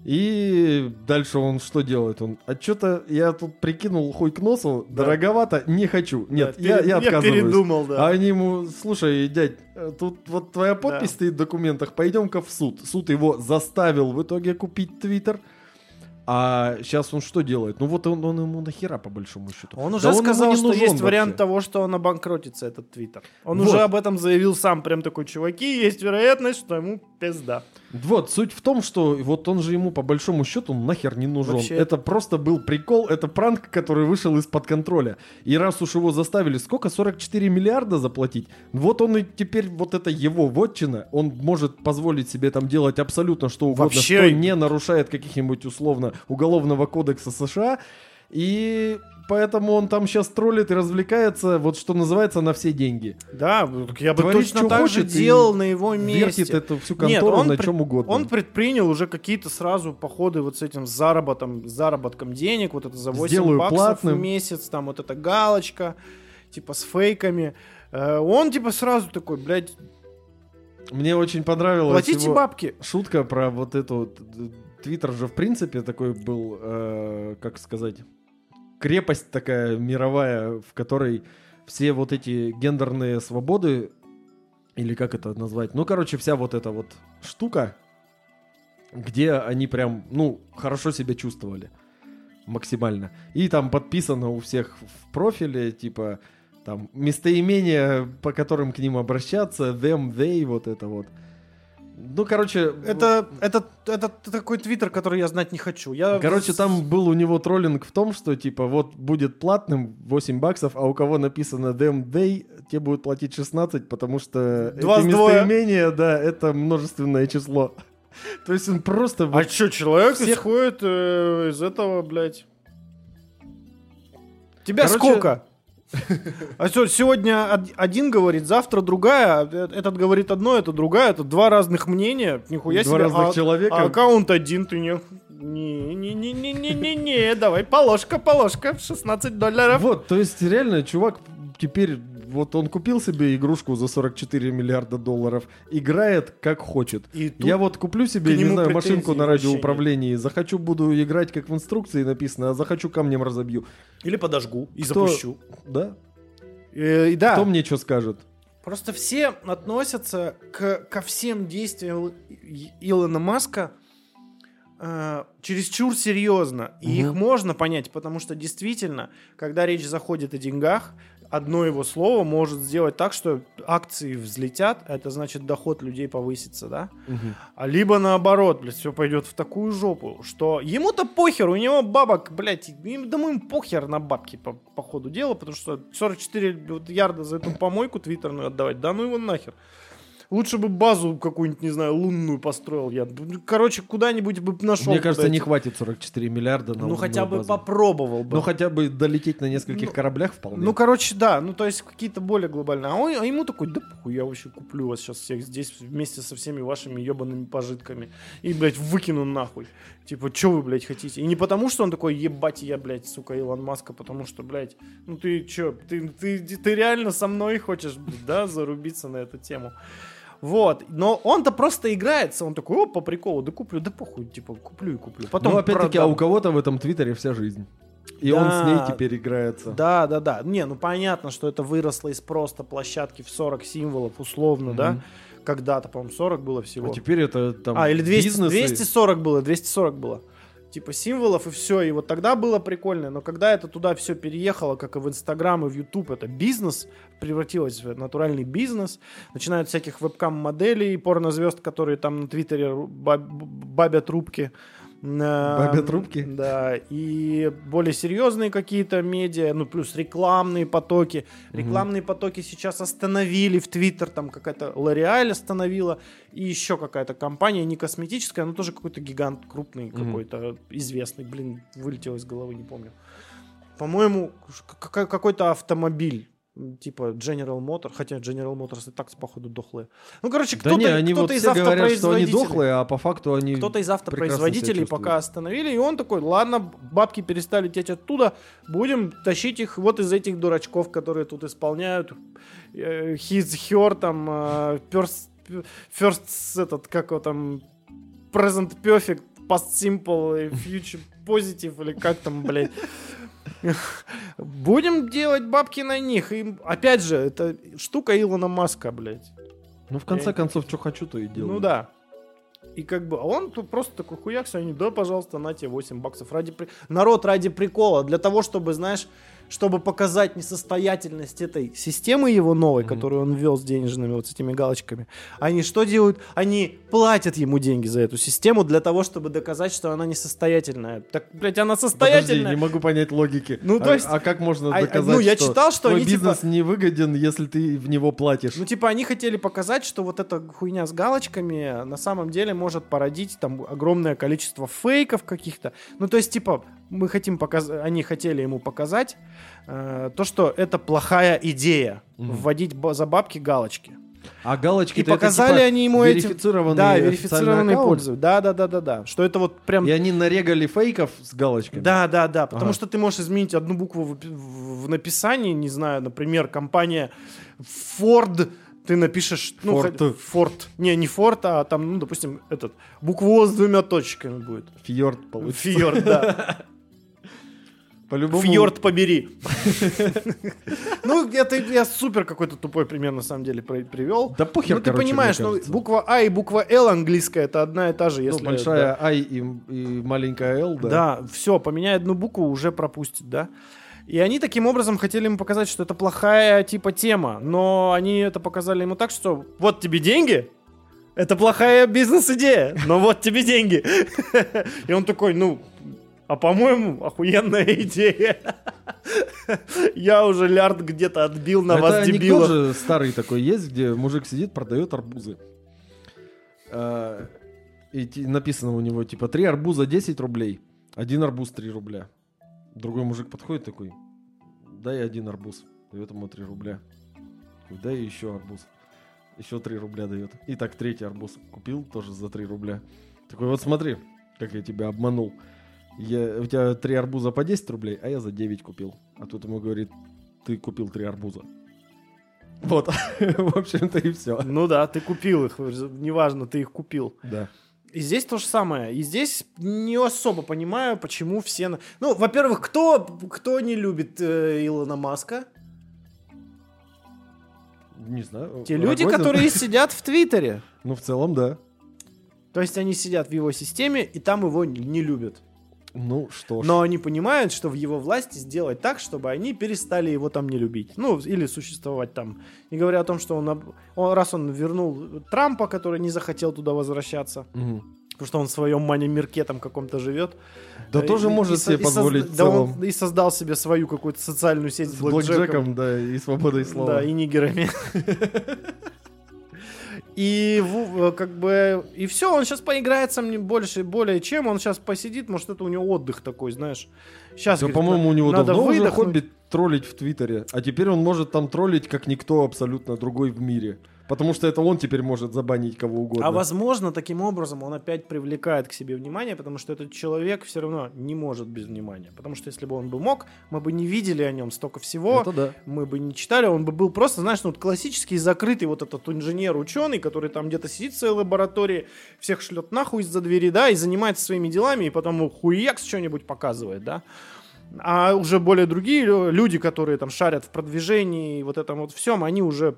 И дальше он что делает? Он, а что-то я тут прикинул хуй к носу, Да. дороговато, не хочу. Нет, Да, я, пере- я отказываюсь. передумал, да. А они ему, слушай, дядь, э, тут вот твоя подпись Да. стоит в документах, пойдем-ка в суд. Суд его заставил в итоге купить Твиттер. А сейчас он что делает? Ну вот он, он ему нахера по большому счету. Он Да уже ему сказал, не что есть вариант вообще. того, что он обанкротится, этот твиттер. Он Вот. уже об этом заявил сам, прям такой, чуваки, есть вероятность, что ему пизда. Вот, суть в том, что вот он же ему по большому счету нахер не нужен. Вообще. Это просто был прикол, это пранк, который вышел из-под контроля. И раз уж его заставили, сколько, 44 миллиарда заплатить? Вот он и теперь, вот это его вотчина, он может позволить себе там делать абсолютно что угодно, Вообще. что не нарушает каких-нибудь условно уголовного кодекса США. И поэтому он там сейчас троллит и развлекается, вот что называется, на все деньги. Да, я бы Творит, точно так же делал на его месте. Вертит эту всю Нет, контору он на пред- чем угодно. Он предпринял уже какие-то сразу походы вот с этим заработом, заработком денег, вот это за 8 Сделаю баксов платным. в месяц, там вот эта галочка, типа с фейками. Э, Он типа сразу такой, блядь, Мне очень понравилось платите бабки. шутка про вот эту вот, Твиттер же в принципе такой был, э, как сказать, крепость такая мировая, в которой все вот эти гендерные свободы или как это назвать, ну короче вся вот эта вот штука, где они прям, ну хорошо себя чувствовали максимально. И там подписано у всех в профиле типа там местоимения, по которым к ним обращаться, them, they, вот это вот. Ну, короче, Это, это, это такой твиттер, который я знать не хочу. Я Короче, там был у него троллинг в том, что типа вот будет платным 8 баксов, а у кого написано them day, те будут платить 16, потому что Два эти местоимения, да, это множественное число. То есть он просто... А вот- что, человек всех- исходит э, из этого, блядь. Тебя Короче- сколько? А что, сегодня од- один говорит, завтра другая, а э- этот говорит одно, это другая, это два разных мнения, нихуя Два себе. разных а, человека. а аккаунт один, ты не... Не-не-не-не-не-не, давай, положка, положка, 16 долларов. Вот, то есть реально чувак теперь, вот он купил себе игрушку за 44 миллиарда долларов, играет как хочет. И Я вот куплю себе, не знаю, машинку на радиоуправлении, захочу, буду играть, как в инструкции написано, а захочу камнем разобью. Или подожгу и Кто- запущу. Да? Э, и да, Кто мне что скажет? просто все относятся к, ко всем действиям Илона Маска э, чересчур серьезно. И Мгм. их можно понять, потому что действительно, когда речь заходит о деньгах, одно его слово может сделать так, что акции взлетят, а это значит доход людей повысится, да? А либо наоборот, блядь, все пойдет в такую жопу, что ему-то похер, у него бабок, блядь, им, да ему похер на бабки по, по ходу дела, потому что 44 вот ярда за эту помойку твиттерную отдавать, да ну его нахер. Лучше бы базу какую-нибудь, не знаю, лунную построил я. Короче, куда-нибудь бы нашел. Мне кажется, не хватит 44 миллиарда на Ну хотя бы базу. попробовал бы. Ну хотя бы долететь на нескольких Ну, кораблях вполне. Ну, короче, да, ну, то есть какие-то более глобальные. А, он, а ему такой, да похуй, я вообще куплю вас сейчас всех здесь вместе со всеми вашими ебаными пожитками. И, блядь, выкину нахуй. Типа, что вы, блядь, хотите? И не потому, что он такой, ебать, я, блядь, сука, Илон Маска, потому что, блядь, ну ты чё, ты, ты, ты реально со мной хочешь, блядь, да, зарубиться на эту тему? Вот, но он-то просто играется, он такой, о, по приколу, да куплю, да похуй, типа, куплю и куплю. Потом ну опять-таки, а у кого-то в этом твиттере вся жизнь. И он с Да. ней теперь играется. Да, да, да. Не, ну понятно, что это выросло из просто площадки в 40 символов, условно, да? Мгм. Когда-то, по-моему, 40 было всего. А теперь это там А, или 200, бизнесы. 240 было, 240 было. Типа символов и все. И вот тогда было прикольно. Но когда это туда все переехало, как и в Инстаграм и в Ютуб, это бизнес, превратилось в натуральный бизнес. Начинают всяких вебкам-моделей, порнозвезд, которые там на Твиттере бабят трубки. Э, Бабят трубки? Да, и более серьезные какие-то медиа, ну плюс рекламные потоки. Рекламные потоки сейчас остановили в Твиттер, там какая-то L'Oreal остановила, и еще какая-то компания, не косметическая, но тоже какой-то гигант крупный, какой-то известный, блин, вылетел из головы, не помню. По-моему, какой-то автомобиль. Типа General Motors, хотя General Motors и так походу дохлые. Ну, короче, Да кто-то, не, они кто-то вот из все говорят, что они дохлые, а по факту они... кто-то из автопроизводителей пока остановили, и он такой, ладно, бабки перестали течь оттуда, будем тащить их вот из этих дурачков, которые тут исполняют э, his, her, там, э, first, first, этот, как его там, present perfect, past simple, и future positive, или как там, блядь. Будем делать бабки на них. И, опять же, это штука Илона Маска, блядь. Ну, в конце Я- концов, что хочу, то и делаю. Ну да. И как бы, а он тут просто такой хуяк, они, да, пожалуйста, на тебе 8 баксов. Ради при- Народ ради прикола, для того, чтобы, знаешь, чтобы показать несостоятельность этой системы его новой, Мгм. которую он ввел с денежными вот с этими галочками. Они что делают? Они платят ему деньги за эту систему для того, чтобы доказать, что она несостоятельная. Так, блядь, она Подожди, состоятельная. не могу понять логики. Ну, А- то есть- А, как можно а- доказать, ну, я что читал, что они, типа- бизнес не выгоден, если ты в него платишь? Ну, типа, они хотели показать, что вот эта хуйня с галочками на самом деле может породить там огромное количество фейков каких-то. Ну, то есть, типа, мы хотим показать, они хотели ему показать э, то, что это плохая идея Мгм. вводить за бабки галочки. А галочки И показали они ему эти... верифицированные Да, официальный верифицированные пользователи. Да, да, да, да, да. Что это вот прям... И они нарегали фейков с галочками? Да, да, да, потому Ага. что ты можешь изменить одну букву в, в- в написании, не знаю, например, компания Ford, ты напишешь, ну, Ford. хоть- Ford, не, не Ford, а там, ну, допустим, этот, букву с двумя точками будет. Фьорд получится. Фьорд, да. По-любому. Фьорд побери. Ну, это я супер какой-то тупой пример, на самом деле, при- привел. Да похер, Ну, ты понимаешь, ну, буква А и буква Л английская, это одна и та же, Ну, если... большая I и, маленькая L, да? Да, все, поменяй одну букву, уже пропустит, да. И они таким образом хотели ему показать, что это плохая типа тема, но они это показали ему так, что вот тебе деньги, это плохая бизнес-идея, но вот тебе деньги. И он такой, ну, а по-моему, охуенная идея. Я уже лярд где-то отбил на Это вас, дебилов. же старый такой есть, где мужик сидит, продает арбузы. А, И написано у него, типа, три арбуза 10 рублей, один арбуз 3 рубля. Другой мужик подходит такой, дай один арбуз, дает ему 3 рубля. Дай еще арбуз. Еще 3 рубля дает. И так третий арбуз купил тоже за 3 рубля. Такой, вот смотри, как я тебя обманул. Я, у тебя три арбуза по 10 рублей, а я за 9 купил. А тут ему говорит, ты купил три арбуза. Вот, в общем-то и все. Ну да, ты купил их, неважно, ты их купил. Да. И здесь то же самое. И здесь не особо понимаю, почему все... Ну, во-первых, кто, кто не любит э, Илона Маска? Не знаю. Те люди, Рогозин? которые сидят в Твиттере. Ну, в целом, да. То есть они сидят в его системе, и там его не любят. Ну, что ж. Но они понимают, что в его власти сделать так, чтобы они перестали его там не любить. Ну, или существовать там. Не говоря о том, что он, он- раз он вернул Трампа, который не захотел туда возвращаться, Мгм. потому что он в своем мане-мирке там каком-то живет. Да Э, тоже и- может и себе и позволить в Да он целом. и создал себе свою какую-то социальную сеть с, С блэкджеком. блэкджеком, да, и свободой слова. Да, и нигерами. И в- как бы и все, он сейчас поиграется мне больше, более чем, он сейчас посидит, может это у него отдых такой, знаешь. Сейчас, Да, по-моему, у него надо давно уже выдохнуть. хобби троллить в Твиттере. А теперь он может там троллить, как никто абсолютно другой в мире. Потому что это он теперь может забанить кого угодно. А возможно, таким образом он опять привлекает к себе внимание, потому что этот человек все равно не может без внимания. Потому что если бы он бы мог, мы бы не видели о нем столько всего, Это да. мы бы не читали, он бы был просто, знаешь, ну, вот классический закрытый вот этот инженер-ученый, который там где-то сидит в своей лаборатории, всех шлет нахуй из-за двери, да, и занимается своими делами, и потом хуякс что-нибудь показывает, да. А уже более другие лю- люди, которые там шарят в продвижении и вот этом вот всем, они уже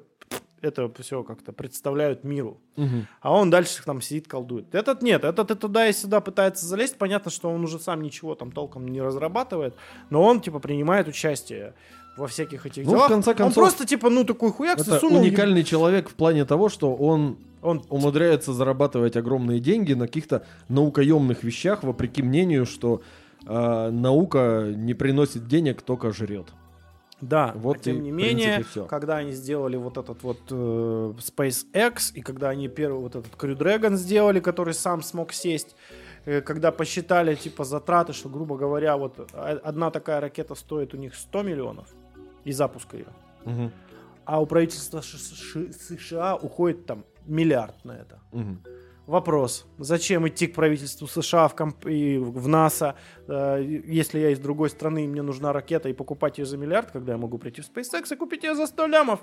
это все как-то представляют миру. Мгм. А он дальше там сидит, колдует. Этот нет, этот и туда и сюда пытается залезть. Понятно, что он уже сам ничего там толком не разрабатывает, но он типа принимает участие во всяких этих Ну, в делах. конце он концов, просто типа, ну такой хуяк, Это сунул. уникальный человек в плане того, что он Он умудряется зарабатывать огромные деньги на каких-то наукоемных вещах, вопреки мнению, что э, наука не приносит денег, только жрет. Да, Вот а тем не менее, принципе, всё. когда они сделали вот этот вот э, SpaceX, и когда они первый вот этот Crew Dragon сделали, который сам смог сесть, э, когда посчитали типа затраты, что, грубо говоря, вот одна такая ракета стоит у них 100 миллионов и запуска ее, Мгм. а у правительства США уходит там миллиард на это. Мгм. Вопрос, зачем идти к правительству США в, комп- и в НАСА, э, если я из другой страны, и мне нужна ракета, и покупать ее за миллиард, когда я могу прийти в SpaceX и купить ее за 100 лямов?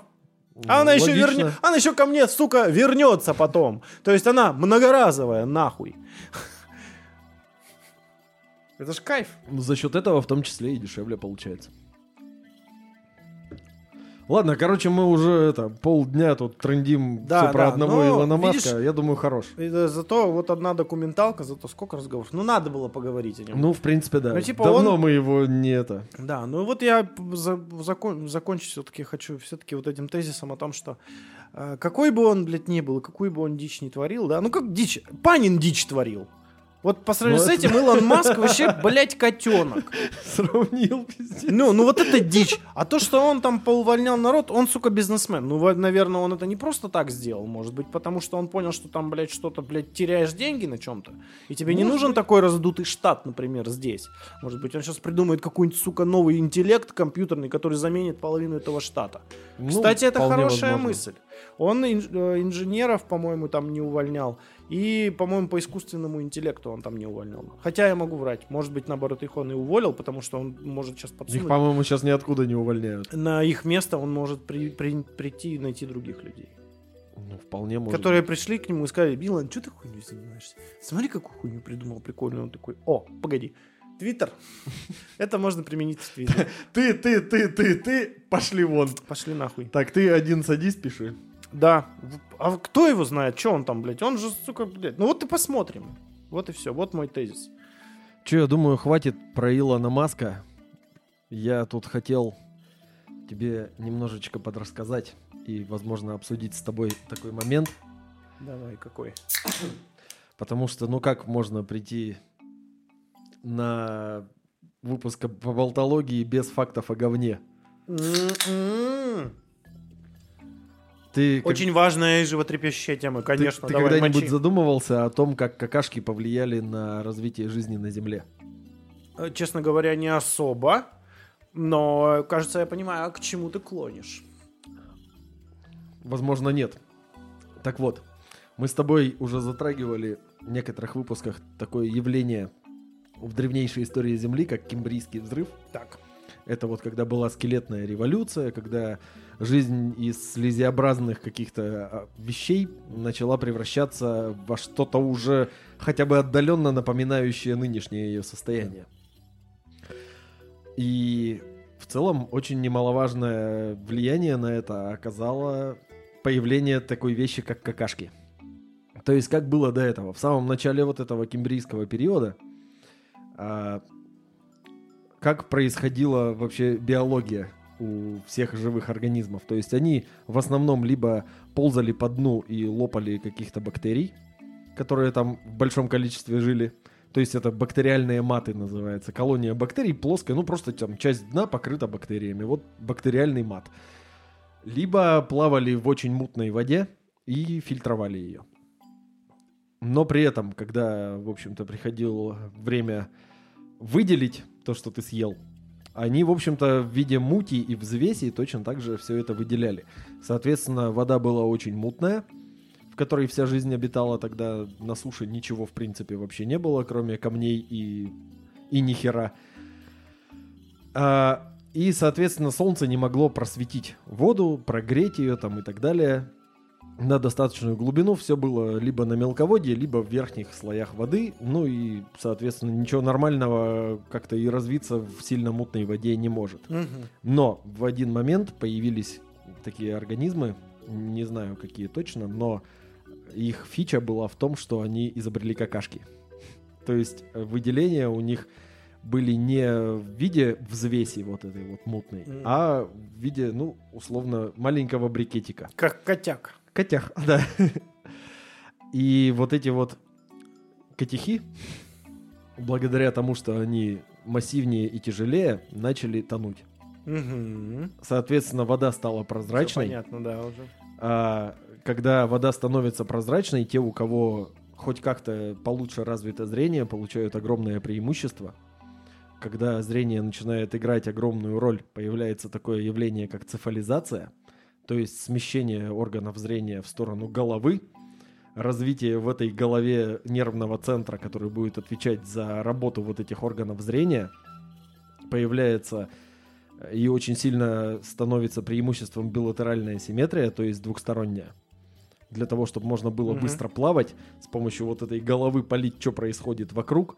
А она еще, вернет, она еще ко мне, сука, вернется потом. То есть она многоразовая, нахуй. Это ж кайф. Ну, За счет этого в том числе и дешевле получается. Ладно, короче, мы уже это полдня тут трендим Да, все про да, одного но, Илона видишь- Маска. Я думаю, хорош. Это зато вот одна документалка, зато сколько разговоров. Ну, надо было поговорить о нем. Ну, в принципе, да. Ну, типа Давно он- мы его не это. Да, ну вот я за- закон- закончить все-таки хочу все-таки вот этим тезисом о том, что э, какой бы он, блядь, ни был, какую бы он дичь не творил, да, ну как дичь, Панин дичь творил. Вот по сравнению Ну, с этим Илон Маск вообще, блядь, котенок. Сравнил, пиздец. Ну, ну вот это дичь. А то, что он там поувольнял народ, он, сука, бизнесмен. Ну, наверное, он это не просто так сделал, может быть, потому что он понял, что там, блядь, что-то, блядь, теряешь деньги на чем-то. И тебе не Может нужен такой раздутый штат, например, здесь. Может быть, он сейчас придумает какой-нибудь, сука, новый интеллект компьютерный, который заменит половину этого штата. Ну, Кстати, это хорошая возможно. мысль. Он инж- э, инженеров, по-моему, там не увольнял. И, по-моему, по искусственному интеллекту он там не увольнял. Хотя я могу врать. Может быть, наоборот, их он и уволил, потому что он может сейчас Их, подсунуть. по-моему, сейчас ниоткуда не увольняют. На их место он может при- при- прийти и найти других людей. Ну, вполне может. которые пришли к нему и сказали, Билан, что ты хуйней занимаешься? Смотри, какую хуйню придумал прикольную. Он такой, о, погоди, Твиттер. Это можно применить в Твиттере. Ты, ты, ты, ты, ты, пошли вон. Пошли нахуй. Так, ты один садись, пиши. Да. А кто его знает, что он там, блядь? Он же, сука, блядь. Ну вот и посмотрим. Вот и все. Вот мой тезис. Че, я думаю, хватит про Илона Маска. Я тут хотел тебе немножечко подрассказать и, возможно, обсудить с тобой такой момент. Давай, какой? Потому что, ну как можно прийти на выпуск по болтологии без фактов о говне? М-м. Ты, как- Очень важная и животрепещущая тема, ты- конечно. ты Давай, когда-нибудь мочи. задумывался о том, как какашки повлияли на развитие жизни на Земле? Э, Честно говоря, не особо. Но, кажется, я понимаю, к чему ты клонишь. Возможно, нет. Так вот, Мы с тобой уже затрагивали в некоторых выпусках такое явление в древнейшей истории Земли, как Кембрийский взрыв. Так. Это вот когда была скелетная революция, когда жизнь из слезеобразных каких-то а, вещей начала превращаться во что-то уже хотя бы отдаленно напоминающее нынешнее ее состояние. И в целом очень немаловажное влияние на это оказало появление такой вещи, как какашки. То есть как было до этого? В самом начале вот этого кембрийского периода а, как происходила вообще биология у всех живых организмов. То есть они в основном либо ползали по дну и лопали каких-то бактерий, которые там в большом количестве жили. То есть это бактериальные маты называется. Колония бактерий плоская, ну просто там часть дна покрыта бактериями. Вот бактериальный мат. Либо плавали в очень мутной воде и фильтровали ее. Но при этом, когда, в общем-то, приходило время выделить то, что ты съел, они, в общем-то, в виде мути и взвеси точно так же все это выделяли. Соответственно, вода была очень мутная, в которой вся жизнь обитала тогда на суше ничего, в принципе, вообще не было, кроме камней и, и нихера. А, и, соответственно, солнце не могло просветить воду, прогреть ее там и так далее на достаточную глубину. Все было либо на мелководье, либо в верхних слоях воды. Ну и, соответственно, ничего нормального как-то и развиться в сильно мутной воде не может. Но в один момент появились такие организмы, не знаю какие точно, но их фича была в том, что они изобрели какашки. То есть э, выделения у них были не в виде взвеси вот этой вот мутной, mm. а в виде, ну, условно, маленького брикетика. Как котяк. Котях, да. И вот эти вот котихи, благодаря тому, что они массивнее и тяжелее, начали тонуть. Угу. Соответственно, вода стала прозрачной. Всё понятно, да, уже. А когда вода становится прозрачной, те, у кого хоть как-то получше развито зрение, получают огромное преимущество. Когда зрение начинает играть огромную роль, появляется такое явление, как цефализация – то есть смещение органов зрения в сторону головы, развитие в этой голове нервного центра, который будет отвечать за работу вот этих органов зрения, появляется э, и очень сильно становится преимуществом билатеральная симметрия, то есть двухсторонняя. Для того, чтобы можно было mm-hmm. быстро плавать, с помощью вот этой головы полить, что происходит вокруг,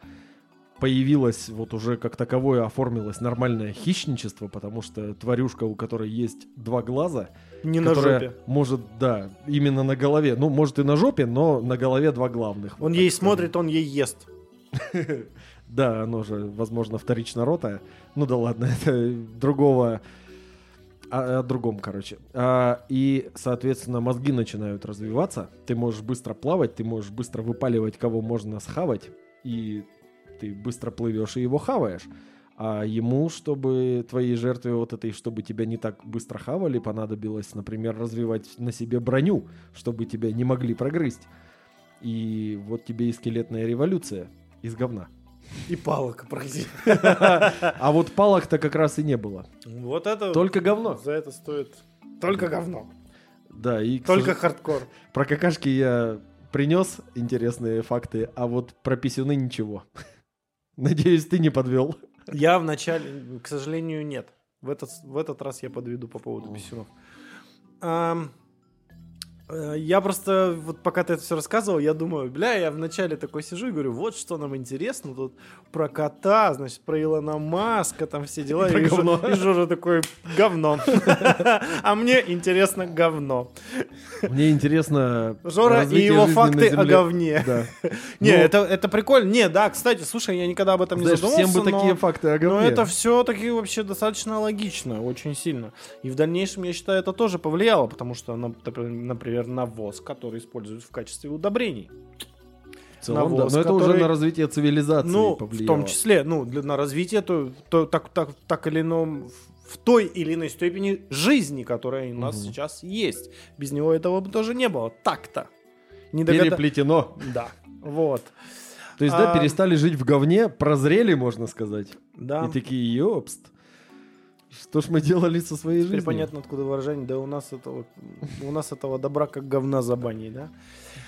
появилось вот уже как таковое оформилось нормальное хищничество, потому что тварюшка, у которой есть два глаза, не на жопе. Может, да, именно на голове. Ну, может и на жопе, но на голове два главных. Он ей смотрит, он ей ест. Да, оно же, возможно, вторично ротое. Ну да ладно, это другого... О, о другом, короче. А, и, соответственно, мозги начинают развиваться. Ты можешь быстро плавать, ты можешь быстро выпаливать, кого можно схавать. И ты быстро плывешь и его хаваешь. А ему, чтобы твоей жертве вот этой, чтобы тебя не так быстро хавали, понадобилось, например, развивать на себе броню, чтобы тебя не могли прогрызть. И вот тебе и скелетная революция из говна. И палок, прости. А вот палок-то как раз и не было. Вот это... Только говно. За это стоит... Только говно. Да, и... Только хардкор. Про какашки я принес интересные факты, а вот про писюны ничего. Надеюсь, ты не подвел. Я вначале, к сожалению, нет. В этот, в этот раз я подведу по поводу писюнов. Э, я просто, вот пока ты это все рассказывал, я думаю, бля, я вначале такой сижу и говорю, вот что нам интересно тут про кота, значит, про Илона Маска, там все дела. И, и, говно. и Жора такой, говно. А мне интересно говно. Мне интересно Жора и его факты о говне. Не, это, это прикольно. Не, да, кстати, слушай, я никогда об этом не задумывался. Всем бы такие факты о говне. Но это все-таки вообще достаточно логично, очень сильно. И в дальнейшем, я считаю, это тоже повлияло, потому что, например, например, навоз, который используют в качестве удобрений. В целом, навоз, да. Но который, это уже на развитие цивилизации ну, повлияло. В том числе, ну, для, на развитие, то, то так, так, так или ином, в той или иной степени жизни, которая у нас угу. сейчас есть. Без него этого бы тоже не было. Так-то. Не догад... Переплетено. Да, вот. То есть, а... да, перестали жить в говне, прозрели, можно сказать. Да. И такие, ёпст. Что ж мы делали со своей Теперь жизнью? понятно, откуда выражение, да у нас этого, у нас этого добра как говна за баней, да?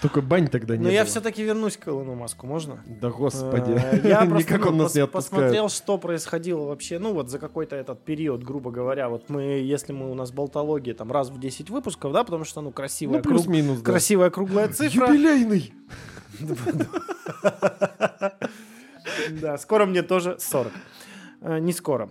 Только бань тогда не Но я было. все-таки вернусь к Илону Маску, можно? Да господи. Э, Я просто Никак он нас не отпускает. посмотрел, что происходило вообще, ну вот за какой-то этот период, грубо говоря. Вот мы, если мы у нас болтология там раз в 10 выпусков, да, потому что, ну, красивая, Ну, плюс-минус, да. красивая круглая цифра. Юбилейный! Да, скоро мне тоже 40. Э, Не скоро.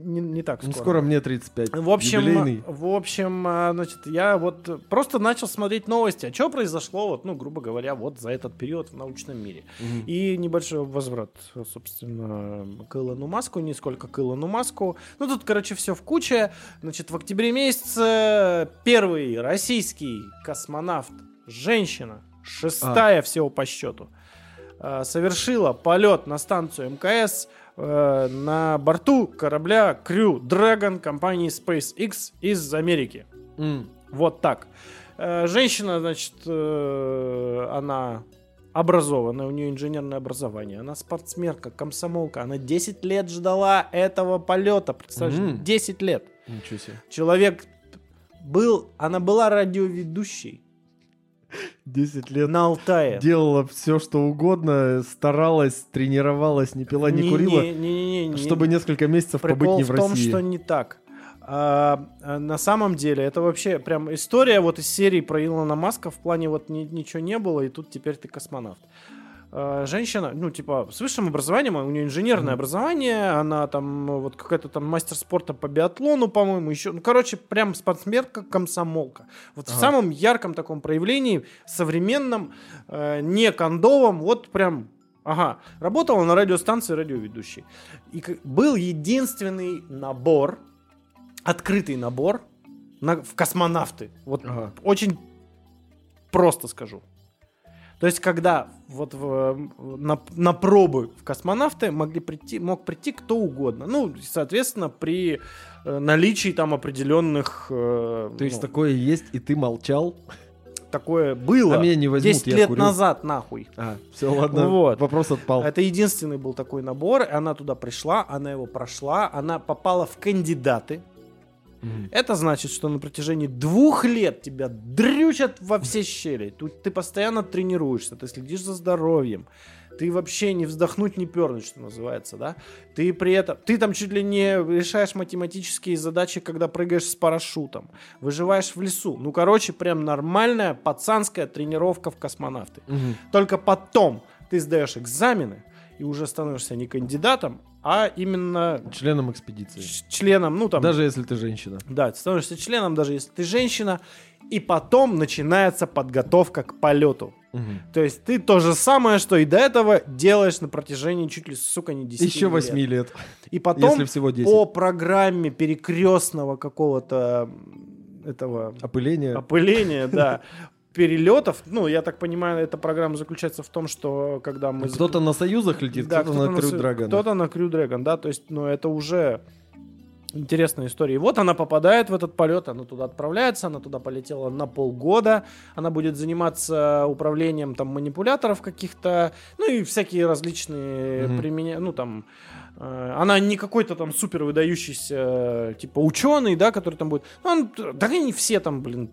Не, не так Ну, скоро. скоро мне 35. В общем, Юбилейный. в общем, а, значит, я вот просто начал смотреть новости, а что произошло, вот, ну, грубо говоря, вот за этот период в научном мире. Мгм. И небольшой возврат, собственно, к Илону Маску, не сколько к Илону Маску. Ну, тут, короче, все в куче. Значит, в октябре месяце первый российский космонавт, женщина, шестая всего по счету, э, совершила полет на станцию МКС э, на борту корабля Crew Dragon компании SpaceX из Америки. М. Вот так. Э, Женщина, значит, э, она образованная, у нее инженерное образование, она спортсменка, комсомолка, она 10 лет ждала этого полета, представляешь, Мгм. 10 лет. Ничего себе. Человек был, она была радиоведущей 10 лет на Алтае. делала все, что угодно, старалась, тренировалась, не пила, не, Не- курила, не- не- не- не- чтобы несколько месяцев побыть Прикол не в в том, России. что не так. А, а, на самом деле, это вообще прям история вот из серии про Илона Маска в плане вот ни- ничего не было, и тут теперь ты космонавт. А, женщина, ну, типа, с высшим образованием, у нее инженерное Мгм. образование, она там э, вот какая-то там мастер спорта по биатлону, по-моему, еще, ну, короче, прям спортсменка, комсомолка. Вот в Ага. самом ярком таком проявлении, современном, э, не кондовом, вот прям Ага, работала на радиостанции радиоведущей. И был единственный набор, открытый набор на, в космонавты. Вот Ага. очень просто скажу. То есть, когда вот в- на, на пробы в космонавты могли прийти, мог прийти кто угодно. Ну, соответственно, при э, наличии там определенных... э, То есть ну, такое есть, и ты молчал? такое было. А меня не возьмут, 10 я лет курю. назад, нахуй. А, все, ладно, Вот. вопрос отпал. Это единственный был такой набор. и Она туда пришла, она его прошла, она попала в кандидаты. Это значит, что на протяжении двух лет тебя дрючат во все щели. Тут ты постоянно тренируешься, ты следишь за здоровьем. Ты вообще не вздохнуть, не пернуть, что называется, да? Ты при этом... Ты там чуть ли не решаешь математические задачи, когда прыгаешь с парашютом. Выживаешь в лесу. Ну, короче, прям нормальная пацанская тренировка в космонавты. Мгм. Только потом ты сдаешь экзамены и уже становишься не кандидатом, а именно Членом экспедиции. членом, ну там... Даже если ты женщина. Да, ты становишься членом, даже если ты женщина, и потом начинается подготовка к полету. Мгм. То есть ты то же самое, что и до этого делаешь на протяжении чуть ли, сука, не 10 Еще 8 лет, И потом если всего 10. по программе перекрестного какого-то этого Опыление. опыления, да, перелетов, ну, я так понимаю, эта программа заключается в том, что когда мы... Кто-то на союзах летит, Да, кто-то на Крю Драгон. Кто-то на Крю Драгон, да, то есть, ну, это уже интересная история. И вот она попадает в этот полет, она туда отправляется, она туда полетела на полгода, она будет заниматься управлением там манипуляторов каких-то, ну и всякие различные Мгм. применения, ну там э, она не какой-то там супер выдающийся типа ученый, да, который там будет. Ну, он, да они все там, блин,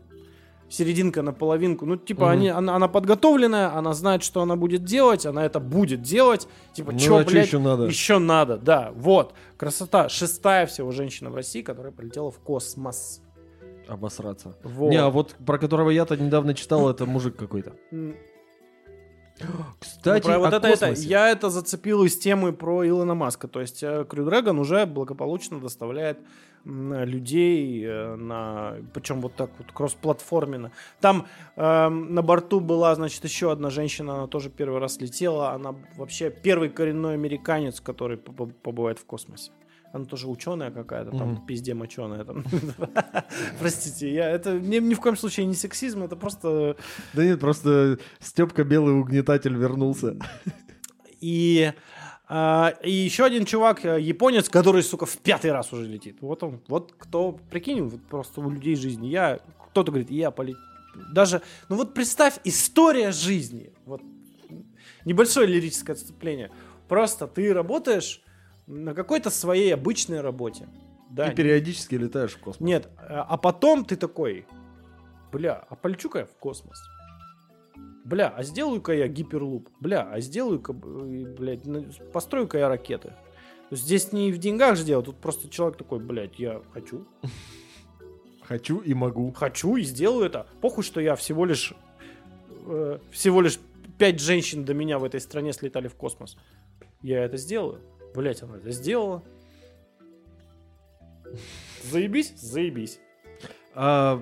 серединка на половинку. Ну, типа, Мгм. они, она, она подготовленная, она знает, что она будет делать, она это будет делать. Типа, Ну, чё, а блядь, еще надо? еще надо, да, вот. Красота. Шестая всего женщина в России, которая полетела в космос. Обосраться. Вот. Не, а вот про которого я-то недавно читал, это мужик какой-то. М, Кстати, ну, про вот это, это, я это зацепил из темы про Илона Маска. То есть э, Crew Dragon уже благополучно доставляет людей э, на... Причем вот так вот кроссплатформенно. Там эм, на борту была, значит, еще одна женщина, она тоже первый раз летела. Она вообще первый коренной американец, который по- по- побывает в космосе. Она тоже ученая какая-то, там, Мгм. пизде моченая. Там. Простите, я, это ни, ни в коем случае не сексизм, это просто Да нет, просто Степка Белый угнетатель вернулся. И, и еще один чувак, э, японец, который, сука, в пятый раз уже летит. Вот он, вот кто, прикинь, вот просто у людей жизни. Я, кто-то говорит, я полетел. Даже, ну вот представь, история жизни. Вот небольшое лирическое отступление. Просто ты работаешь на какой-то своей обычной работе. Да. И периодически летаешь в космос. Нет, а а потом ты такой, бля, а полечу-ка я в космос. Бля, а сделаю-ка я гиперлуп. Бля, а сделаю-ка, э, блядь, на- построю-ка я ракеты. Здесь не в деньгах же дело, тут просто человек такой, блядь, я хочу, Хочу и могу. хочу и сделаю это. Похуй, что я всего лишь, э, всего лишь пять женщин до меня в этой стране слетали в космос. Я это сделаю. Блять, она это сделала. Заебись? Заебись. А,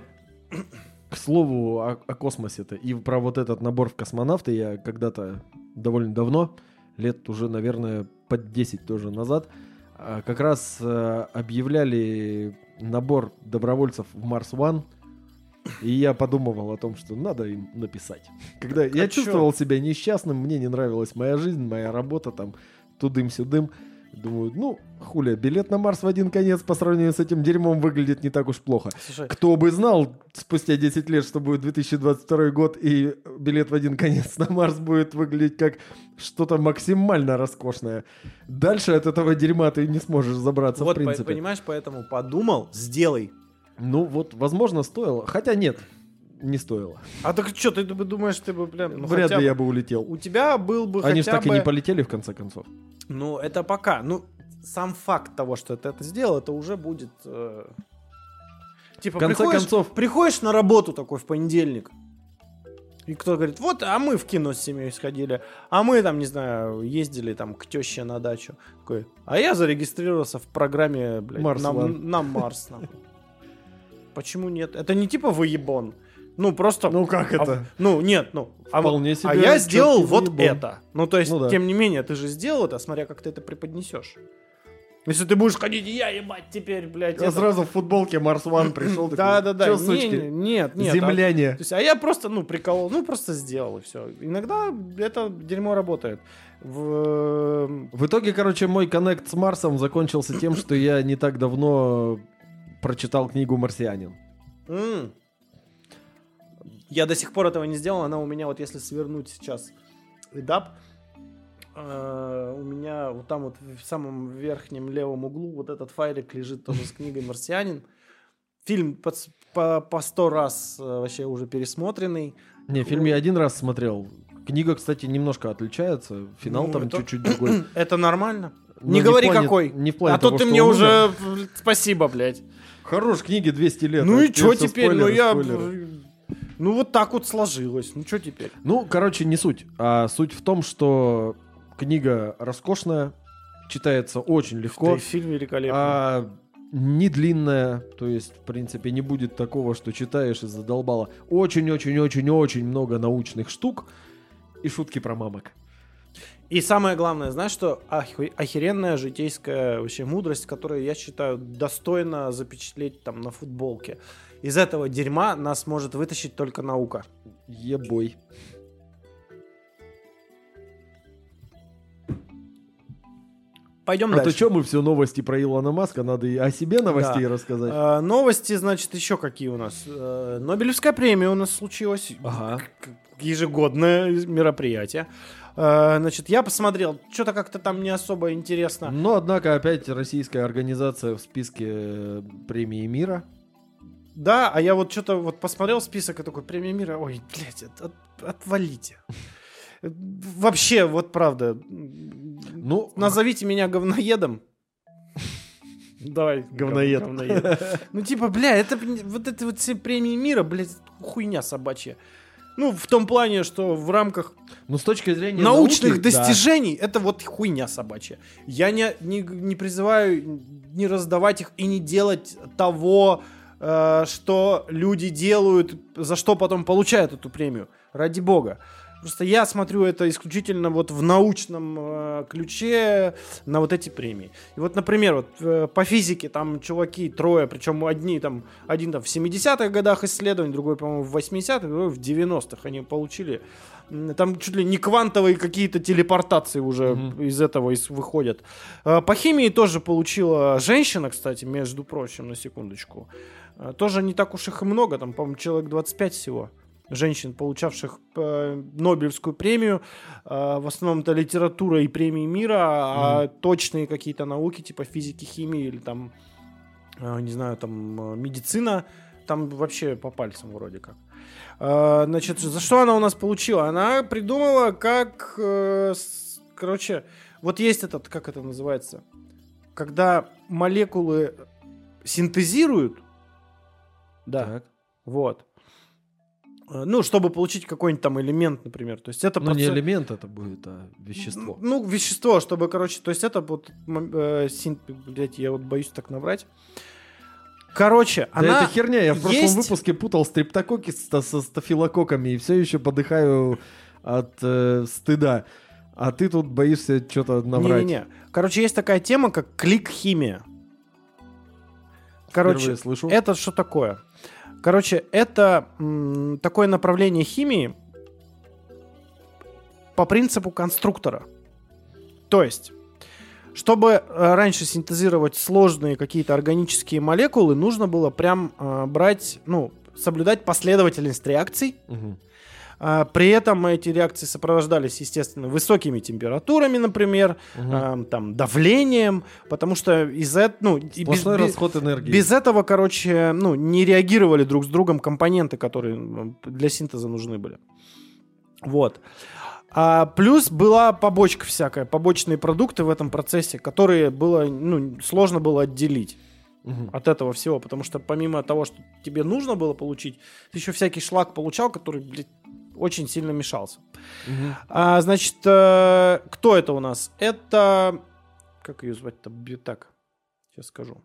к слову о, о космосе-то и про вот этот набор в космонавты я когда-то довольно давно, лет уже, наверное, под 10 тоже назад, а, как раз э, объявляли набор добровольцев в Марс One. И я подумывал о том, что надо им написать. Когда я А чё? чувствовал себя несчастным, мне не нравилась моя жизнь, моя работа, там, тудым-сюдым. Думаю, ну, хуля, билет на Марс в один конец по сравнению с этим дерьмом выглядит не так уж плохо. Слушай, Кто бы знал спустя 10 лет, что будет 2022 год, и билет в один конец на Марс будет выглядеть как что-то максимально роскошное. Дальше от этого дерьма ты не сможешь забраться, вот, в по- принципе. понимаешь, поэтому подумал, сделай. Ну вот, возможно, стоило. Хотя нет, не стоило. А так что, ты бы думаешь, ты бы, блин, ну Вряд хотя ли бы- я бы улетел. У тебя был бы Они же так и бы... не полетели, в конце концов. Ну, это пока. Ну, сам факт того, что ты это сделал, это уже будет... э, Типа, В конце приходишь, концов, приходишь на работу такой в понедельник, и кто говорит, вот, а мы в кино с семьей сходили, а мы там, не знаю, ездили там к теще на дачу. Такой, а я зарегистрировался в программе, блядь, Марс на, на Марс. нахуй». Почему нет? Это не типа выебон. Ну, просто... ну как а, это? ну, нет, ну... А, Вполне а себе я чёткий сделал вот выебон. это. Ну, то есть, Ну да. тем не менее, ты же сделал это, смотря как ты это преподнесешь. Если ты будешь ходить, я ебать теперь, блядь. Я это». сразу в футболке Марс One пришел. Да, да, да. «Чё, Не, сучки, не, Нет, нет. а- земляне. то есть, а я просто, ну, прикол, ну, просто сделал и все. Иногда это дерьмо работает. В... В итоге, короче, мой коннект с Марсом закончился тем, что я не так давно прочитал книгу «Марсианин». М. Я до сих пор этого не сделал. Она у меня, вот если свернуть сейчас эдап, э, у меня вот там вот в самом верхнем левом углу вот этот файлик лежит тоже с книгой «Марсианин». Фильм по, по, по сто раз э, вообще уже пересмотренный. Не, фильм я один раз смотрел. Книга, кстати, немножко отличается. Финал Ну, там это- чуть-чуть другой. Это нормально? Но не в говори плане- какой. Не в плане а то того, ты что мне уже... Спасибо, блядь. Хорош, книге 200 лет. ну и что теперь? ну спойлеры, я... спойлеры. Ну вот так вот сложилось. Ну что теперь? Ну, короче, не суть. А суть в том, что книга роскошная, читается очень легко. Да и фильм великолепный. А, не длинная, то есть, в принципе, не будет такого, что читаешь и задолбало. Очень-очень-очень-очень много научных штук и шутки про мамок. И самое главное, знаешь, что охеренная житейская вообще мудрость, которую я считаю достойно запечатлеть там на футболке. Из этого дерьма нас может вытащить только наука. Ебой. Пойдем А то дальше. что мы все новости про Илона Маска, надо и о себе новостей Да. рассказать. Э, новости, значит, еще какие у нас? Э, Нобелевская премия у нас случилась. Ага. Ежегодное мероприятие. Э, Значит, я посмотрел, что-то как-то там не особо интересно. Но, однако, опять российская организация в списке э, премии мира. Да, а я вот что-то вот посмотрел список и такой, премия мира, ой, блядь, от- от- отвалите. Вообще, вот правда. Ну, Назовите меня говноедом. Давай. Говноед. гов- говноед. Ну, типа, бля, это вот это вот все премии мира, блядь, хуйня собачья. Ну, в том плане, что в рамках ну, с точки зрения научных науки, да. достижений это вот хуйня собачья. Я не, не, не призываю не раздавать их и не делать того, что люди делают, за что потом получают эту премию. Ради бога. Просто я смотрю это исключительно вот в научном э, ключе на вот эти премии. И вот, например, вот э, по физике там чуваки трое, причем одни там, один там в 70-х годах исследований, другой, по-моему, в 80-х, другой в 90-х они получили. Там чуть ли не квантовые какие-то телепортации уже Мгм. из этого из- выходят. Э, По химии тоже получила женщина, кстати, между прочим, на секундочку. Э, Тоже не так уж их и много, там, по-моему, человек 25 всего женщин, получавших э, Нобелевскую премию. Э, в основном это литература и премии мира, а точные какие-то науки, типа физики, химии или там э, не знаю, там, э, медицина, там вообще по пальцам вроде как. Э, Значит, за что она у нас получила? Она придумала, как, э, с- короче, вот есть этот, как это называется, когда молекулы синтезируют, да, Так. вот, ну, чтобы получить какой-нибудь там элемент, например, то есть это Ну, не процесс- элемент это будет, а вещество. ну, вещество, чтобы, короче, то есть это вот, э, син- блядь, я вот боюсь так наврать. Короче, Да она... это херня, я в прошлом есть- выпуске путал стрептококки со, со стафилококками и все еще подыхаю от э, стыда. А ты тут боишься что-то наврать. Не-не-не. Короче, есть такая тема, как клик-химия. Короче, Впервые слышу. это что такое? Короче, это такое направление химии по принципу конструктора. То есть, чтобы э, раньше синтезировать сложные какие-то органические молекулы, нужно было прям э, брать, ну, соблюдать последовательность реакций, Мгм. А, При этом эти реакции сопровождались, естественно, высокими температурами, например, а, там, давлением, потому что из этого, ну, без, расход энергии. без этого, короче, ну, не реагировали друг с другом компоненты, которые м, для синтеза нужны были. Вот. А плюс была побочка всякая, побочные продукты в этом процессе, которые было, ну, сложно было отделить Мгм. от этого всего, потому что помимо того, что тебе нужно было получить, ты еще всякий шлак получал, который, блядь, очень сильно мешался. Мгм. А, значит, э, кто это у нас? Это... Как ее звать-то? Так, сейчас скажу.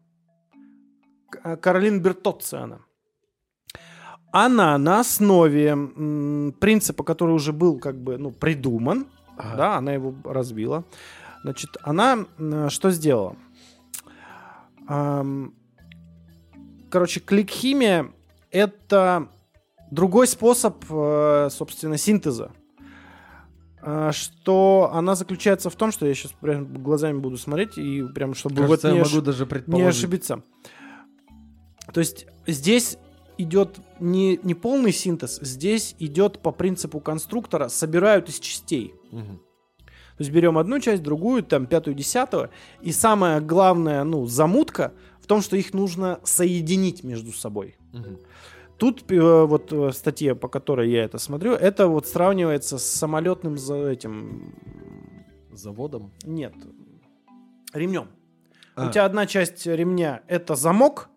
А, Каролин Бертоцци она. Она на основе м, принципа, который уже был как бы ну, придуман, Ага. да, она его развила. Значит, она что сделала? Короче, клик-химия — это другой способ, э, собственно, синтеза. А, Что она заключается в том, что я сейчас прям глазами буду смотреть и прям чтобы Кажется, вот не, я могу даже не ошибиться. То есть здесь идет не, не полный синтез, здесь идет по принципу конструктора, собирают из частей. Мгм. То есть берем одну часть, другую, там пятую, десятую. И самая главная, ну, замутка в том, что их нужно соединить между собой. Мгм. Тут э, вот э, статья, по которой я это смотрю, это вот сравнивается с самолетным за этим... Заводом. Нет. Ремнем. А, У тебя одна часть ремня это замок,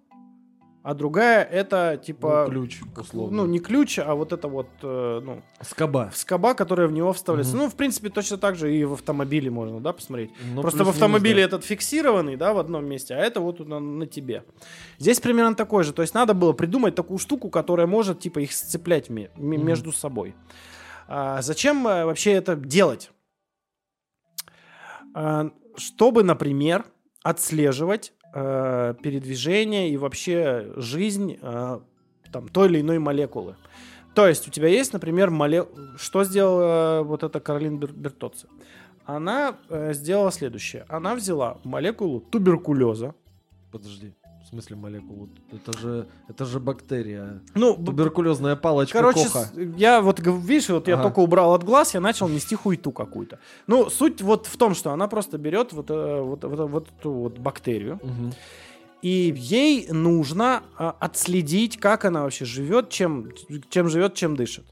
а другая это типа... ну, ключ, условно. Ну, не ключ, а вот это вот, э, ну, Скоба. скоба, которая в него вставляется. Мгм. Ну, в принципе, точно так же и в автомобиле можно, да, посмотреть. Ну, Просто в автомобиле да. этот фиксированный, да, в одном месте, а это вот на, на тебе. Здесь примерно такой же. То есть надо было придумать такую штуку, которая может, типа, их сцеплять ме- м- Мгм. между собой. А зачем э, вообще это делать? А, чтобы, например, отслеживать э, передвижение и вообще жизнь э, там, той или иной молекулы. То есть у тебя есть, например, моле... что сделала вот эта Каролин Бер- Бертоцци? Она э, сделала следующее. Она взяла молекулу туберкулеза. Подожди. В смысле молекулу? Это же, это же бактерия. Ну, Туберкулезная палочка короче, Коха. я вот, видишь, вот я Ага. только убрал от глаз, я начал нести хуйту какую-то. Ну, суть вот в том, что она просто берет вот, э, вот, вот, вот эту вот бактерию, Мгм. и ей нужно а, отследить, как она вообще живет, чем, чем живет, чем дышит.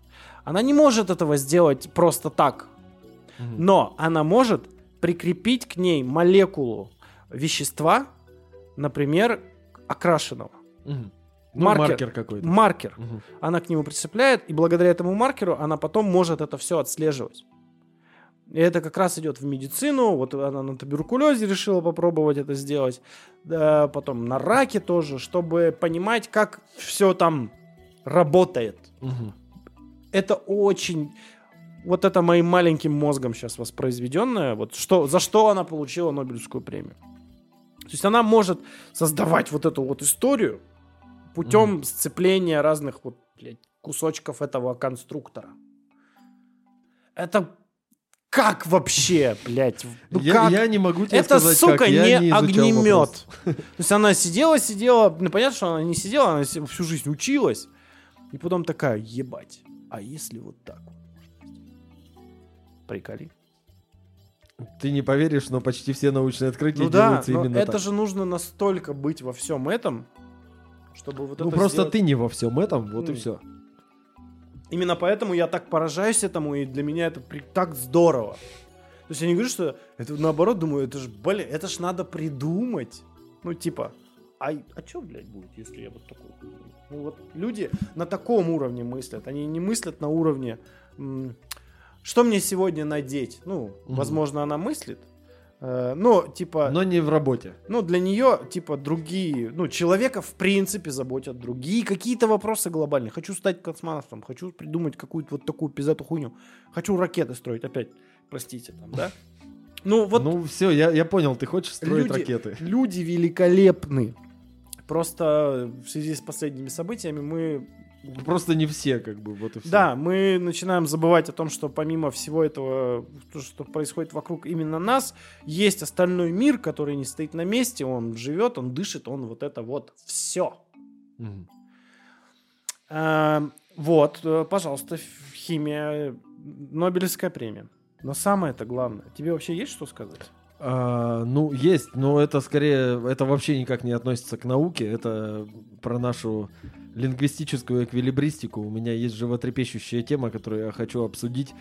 Она не может этого сделать просто так, Мгм. но она может прикрепить к ней молекулу вещества, например, окрашенного. Мгм. Ну, маркер. маркер, какой-то. Маркер. Мгм. Она к нему прицепляет, и благодаря этому маркеру она потом может это все отслеживать. И это как раз идет в медицину. Вот она на туберкулезе решила попробовать это сделать. Да, потом на раке тоже, чтобы понимать, как все там работает. Мгм. Это очень... Вот это моим маленьким мозгом сейчас воспроизведенное. Вот что, за что она получила Нобелевскую премию. То есть она может создавать вот эту вот историю путем Мгм. сцепления разных вот, блядь, кусочков этого конструктора. Это как вообще, блядь? Ну я, как? я не могу тебе Это, сказать, сука, как. Я не, изучал огнемет. То есть она сидела, сидела, ну понятно, что она не сидела, она всю жизнь училась. И потом такая, ебать, а если вот так вот? можно сделать?» Приколи. Ты не поверишь, но почти все научные открытия Ну да, делаются но именно это так. же нужно настолько быть во всем этом, чтобы вот ну это просто сделать. ты не во всем этом, вот и М. все. Именно поэтому я так поражаюсь этому, и для меня это при- так здорово. То есть я не говорю, что это наоборот, думаю, это же, блин, это ж надо придумать. Ну, типа, а, а что, блядь, будет, если я вот такой? Ну, вот люди на таком уровне мыслят. Они не мыслят на уровне, м, что мне сегодня надеть? Ну, Мгм. возможно, она мыслит. э, но, типа, Но не в работе. ну, для нее, типа, другие, ну, человека в принципе заботят другие какие-то вопросы глобальные. Хочу стать космонавтом, хочу придумать какую-то вот такую пиздатую хуйню. Хочу ракеты строить опять, простите, там, да? Ну, вот Ну все, я, я понял, ты хочешь строить люди, ракеты. люди великолепны. Просто в связи с последними событиями мы... Просто не все, как бы, вот и все. Да, мы начинаем забывать о том, что помимо всего этого, то, что происходит вокруг именно нас, есть остальной мир, который не стоит на месте, он живет, он дышит, он вот это вот все. Мгм. Эм, Вот, э, пожалуйста, химия, Нобелевская премия. Но самое это главное. Тебе вообще есть что сказать? А, ну, есть, но это скорее, это вообще никак не относится к науке, это про нашу лингвистическую эквилибристику. У меня есть животрепещущая тема, которую я хочу обсудить,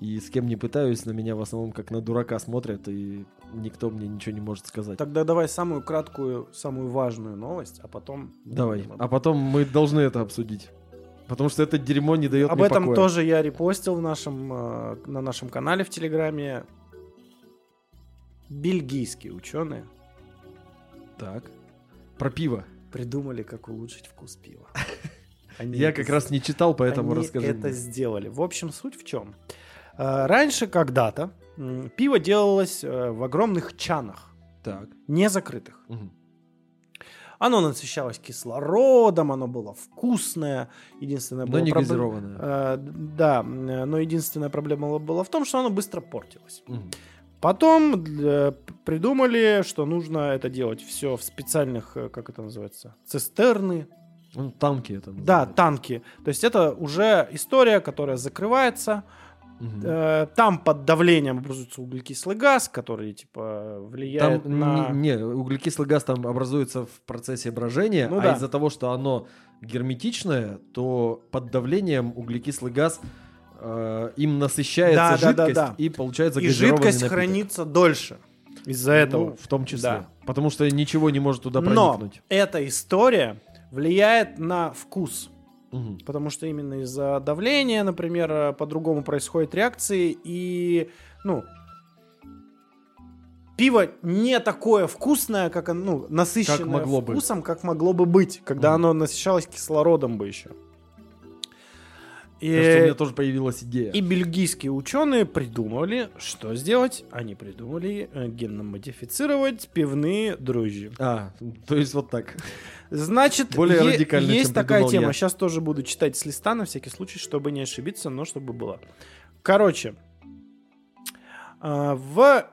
и с кем не пытаюсь, на меня в основном как на дурака смотрят, и никто мне ничего не может сказать. Тогда давай самую краткую, самую важную новость, а потом... Давай, а потом мы должны это обсудить. Потому что это дерьмо не дает Об мне этом покоя. тоже я репостил в нашем, э, на нашем канале в Телеграме. Бельгийские ученые Так. Про пиво. Придумали, как улучшить вкус пива. Они Я как раз не читал, поэтому Они расскажи это мне. сделали. В общем, суть в чем? Э, Раньше когда-то пиво делалось э, в огромных чанах, Так. не закрытых. Мгм. Оно насыщалось кислородом, оно было вкусное. Единственная Но была не проблема- газированное. Э, да, но единственная проблема была в том, что оно быстро портилось. Мгм. Потом для- придумали, что нужно это делать все в специальных, э, как это называется, цистерны, Ну, танки это да, называется. танки. То есть это уже история, которая закрывается. Э, Там под давлением образуется углекислый газ, который типа Там влияет на... не, не, углекислый газ там образуется в процессе брожения, Ну а да. из-за того, что оно герметичное, то под давлением углекислый газ э, им насыщается Да, да, да, жидкость да. и получается И жидкость напиток. хранится дольше из-за этого. Ну, в том числе. Да. Потому что ничего не может туда Но проникнуть. эта история влияет на вкус. Мгм. Потому что именно из-за давления, например, э, по-другому происходят реакции. И, ну, пиво не такое вкусное, как оно, ну, насыщенное Как могло бы. вкусом, как могло бы быть, когда Мгм. оно насыщалось кислородом бы еще. И, Кажется, у меня тоже появилась идея. и бельгийские ученые придумали, что сделать. Они придумали э, генно модифицировать пивные дрожжи. А, то есть вот так. Значит, Более е- радикально, есть такая тема. я. Сейчас тоже буду читать с листа на всякий случай, чтобы не ошибиться, но чтобы было. Короче, а, в,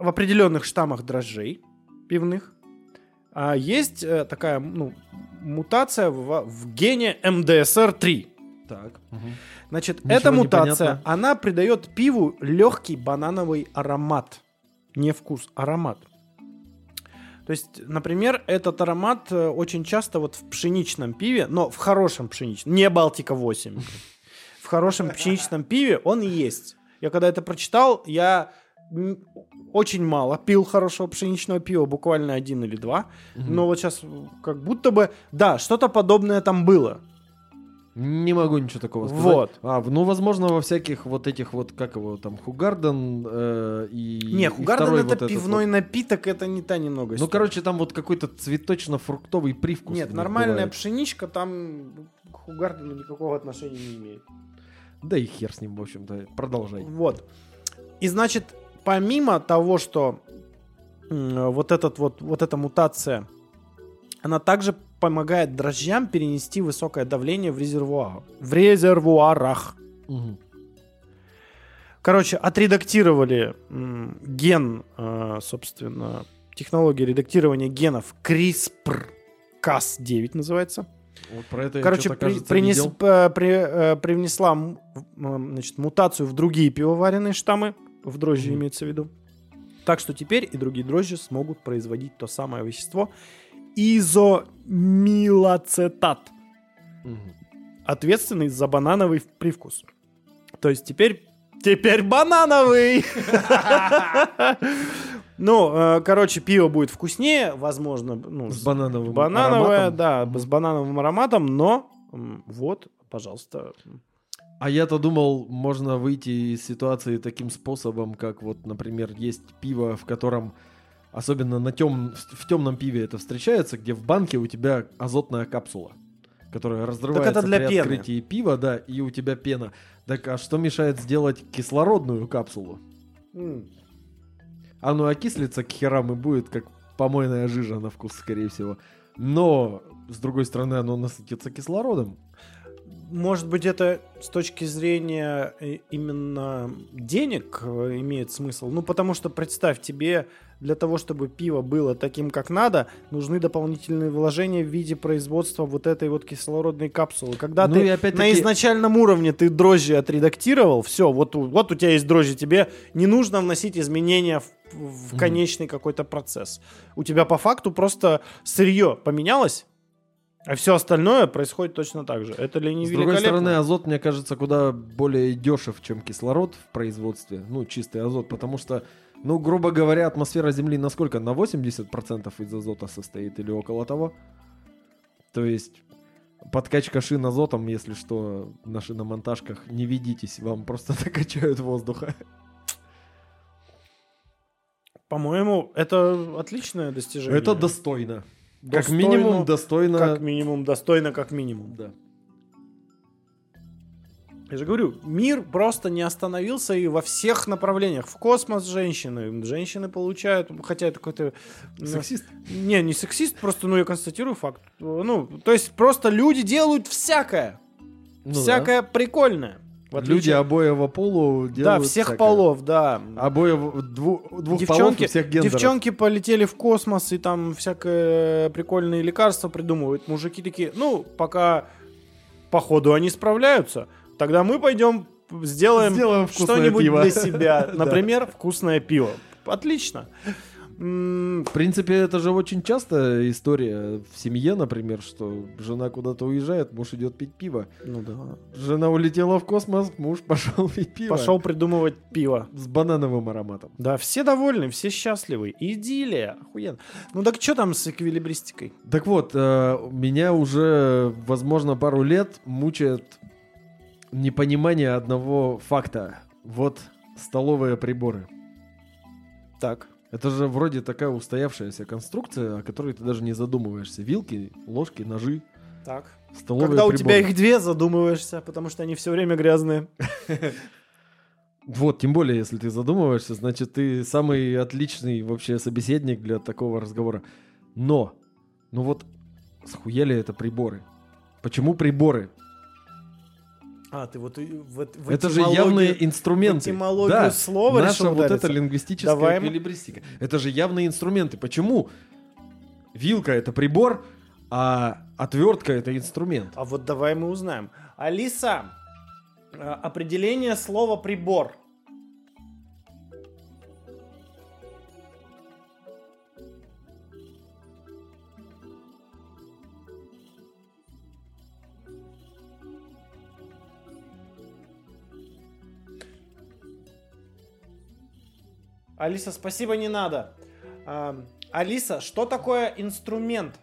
в определенных штаммах дрожжей пивных а, есть э, такая ну, мутация в, в гене МДСР-3. Так. мгм. Значит, Ничего эта мутация, она придает пиву легкий банановый аромат. Не вкус, аромат. То есть, например, этот аромат э, очень часто вот в пшеничном пиве, но в хорошем пшеничном, не Балтика 8, в хорошем пшеничном пиве он есть. Я когда это прочитал, я очень мало пил хорошего пшеничного пива, буквально один или два. Но вот сейчас как будто бы, да, что-то подобное там было. Не могу ничего такого сказать. Вот. А, ну, возможно, во всяких вот этих вот, как его там, Хугарден э, и... Не, Хугарден это вот пивной вот. напиток, это не та немного Ну, история. короче, там вот какой-то цветочно-фруктовый привкус. Нет, нормальная бывает. пшеничка там к Хугардену никакого отношения не имеет. Да и хер с ним, в общем-то. Продолжай. Вот. И значит, помимо того, что вот, этот вот, вот эта мутация, она также помогает дрожжам перенести высокое давление в резервуар. В резервуарах. Мгм. Короче, отредактировали м, ген, э, собственно, технология редактирования генов CRISPR-Cas9 называется. Вот про это Короче, я при- принес- п- при- э, привнесла значит, мутацию в другие пивоваренные штаммы. в дрожжи Мгм. имеется в виду. Так что теперь и другие дрожжи смогут производить то самое вещество изомилоцетат, ответственный за банановый привкус. То есть теперь... Теперь банановый! Ну, э, короче, пиво будет вкуснее, возможно, ну, С банановым банановое, ароматом. да, с банановым ароматом, но вот, пожалуйста. А я-то думал, можно выйти из ситуации таким способом, как вот, например, есть пиво, в котором, особенно на тем, в темном пиве это встречается, где в банке у тебя азотная капсула, которая разрывается для при пены. открытии пива, да, и у тебя пена. Так а что мешает сделать кислородную капсулу? Оно окислится к херам и будет как помойная жижа на вкус, скорее всего. Но, с другой стороны, оно насытится кислородом. Может быть, это с точки зрения э, именно денег э, имеет смысл? Ну, потому что, представь, тебе для того, чтобы пиво было таким, как надо, нужны дополнительные вложения в виде производства вот этой вот кислородной капсулы. Когда Ну ты и опять-таки- на изначальном уровне ты дрожжи отредактировал, все, вот, у- вот у тебя есть дрожжи, тебе не нужно вносить изменения в, в конечный какой-то процесс. У тебя по факту просто сырье поменялось, а все остальное происходит точно так же. Это ли не С другой стороны, азот, мне кажется, куда более дешев, чем кислород в производстве. Ну, чистый азот, потому что, ну, грубо говоря, атмосфера Земли на сколько? На 80% из азота состоит или около того. То есть подкачка шин азотом, если что, на шиномонтажках, не ведитесь, вам просто докачают воздуха. По-моему, это отличное достижение. Это достойно. Как Достойно, минимум достойно. Как минимум, достойно как минимум. Да. Я же говорю, мир просто не остановился и во всех направлениях. В космос женщины. Женщины получают, хотя это какой-то... ну, Сексист. Не, не сексист, просто, ну, я констатирую факт. Ну, то есть просто люди делают всякое. Ну да. всякое прикольное. В Люди отличие- обоего полу делают Да, всех всякое. полов, да. Обоев, дву- двух полов и девчонки, всех гендеров. девчонки полетели в космос и там всякое прикольные лекарства придумывают. Мужики такие, ну, пока по ходу они справляются, тогда мы пойдем сделаем, Сделаем что-нибудь для себя. Например, вкусное пиво. Отлично. В принципе, это же очень частая история в семье, например, что жена куда-то уезжает, муж идет пить пиво. Ну да. Жена улетела в космос, муж пошел пить пиво. Пошел придумывать пиво. С банановым ароматом. Да, все довольны, все счастливы. Идиллия. Охуенно. Ну так что там с эквилибристикой? Так вот, э, меня уже, возможно, пару лет мучает непонимание одного факта. Вот столовые приборы. Так. Это же вроде такая устоявшаяся конструкция, о которой ты даже не задумываешься. Вилки, ложки, ножи, Так. столовые Когда у приборы. тебя их две, задумываешься, потому что они все время грязные. Вот, тем более, если ты задумываешься, значит, ты самый отличный вообще собеседник для такого разговора. Но, ну вот, схуяли это приборы? Почему приборы? А, ты вот в, в это же явные инструменты. в да, слова наша решил вот удариться. эта лингвистическая Давай эквилибристика. Это же явные инструменты. Почему вилка это прибор, а отвертка это инструмент? А вот давай мы узнаем. Алиса, а, определение слова прибор. Алиса, спасибо, не надо. А, Алиса, что такое инструмент?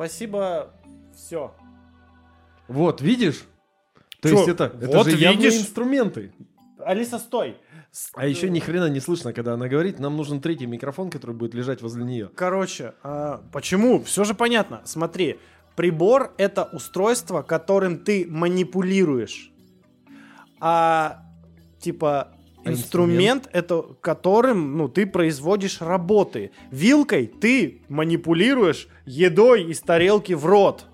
Спасибо, все. Вот, видишь? То Чё? есть это, это Вот же явные видишь? инструменты. Алиса, стой. А еще ни хрена не слышно, когда она говорит. Нам нужен третий микрофон, который будет лежать возле нее. Короче, а, почему? Все же понятно. Смотри, прибор это устройство, которым ты манипулируешь. А типа А Инструмент это которым, ну, ты производишь работы. Вилкой ты манипулируешь едой из тарелки в рот.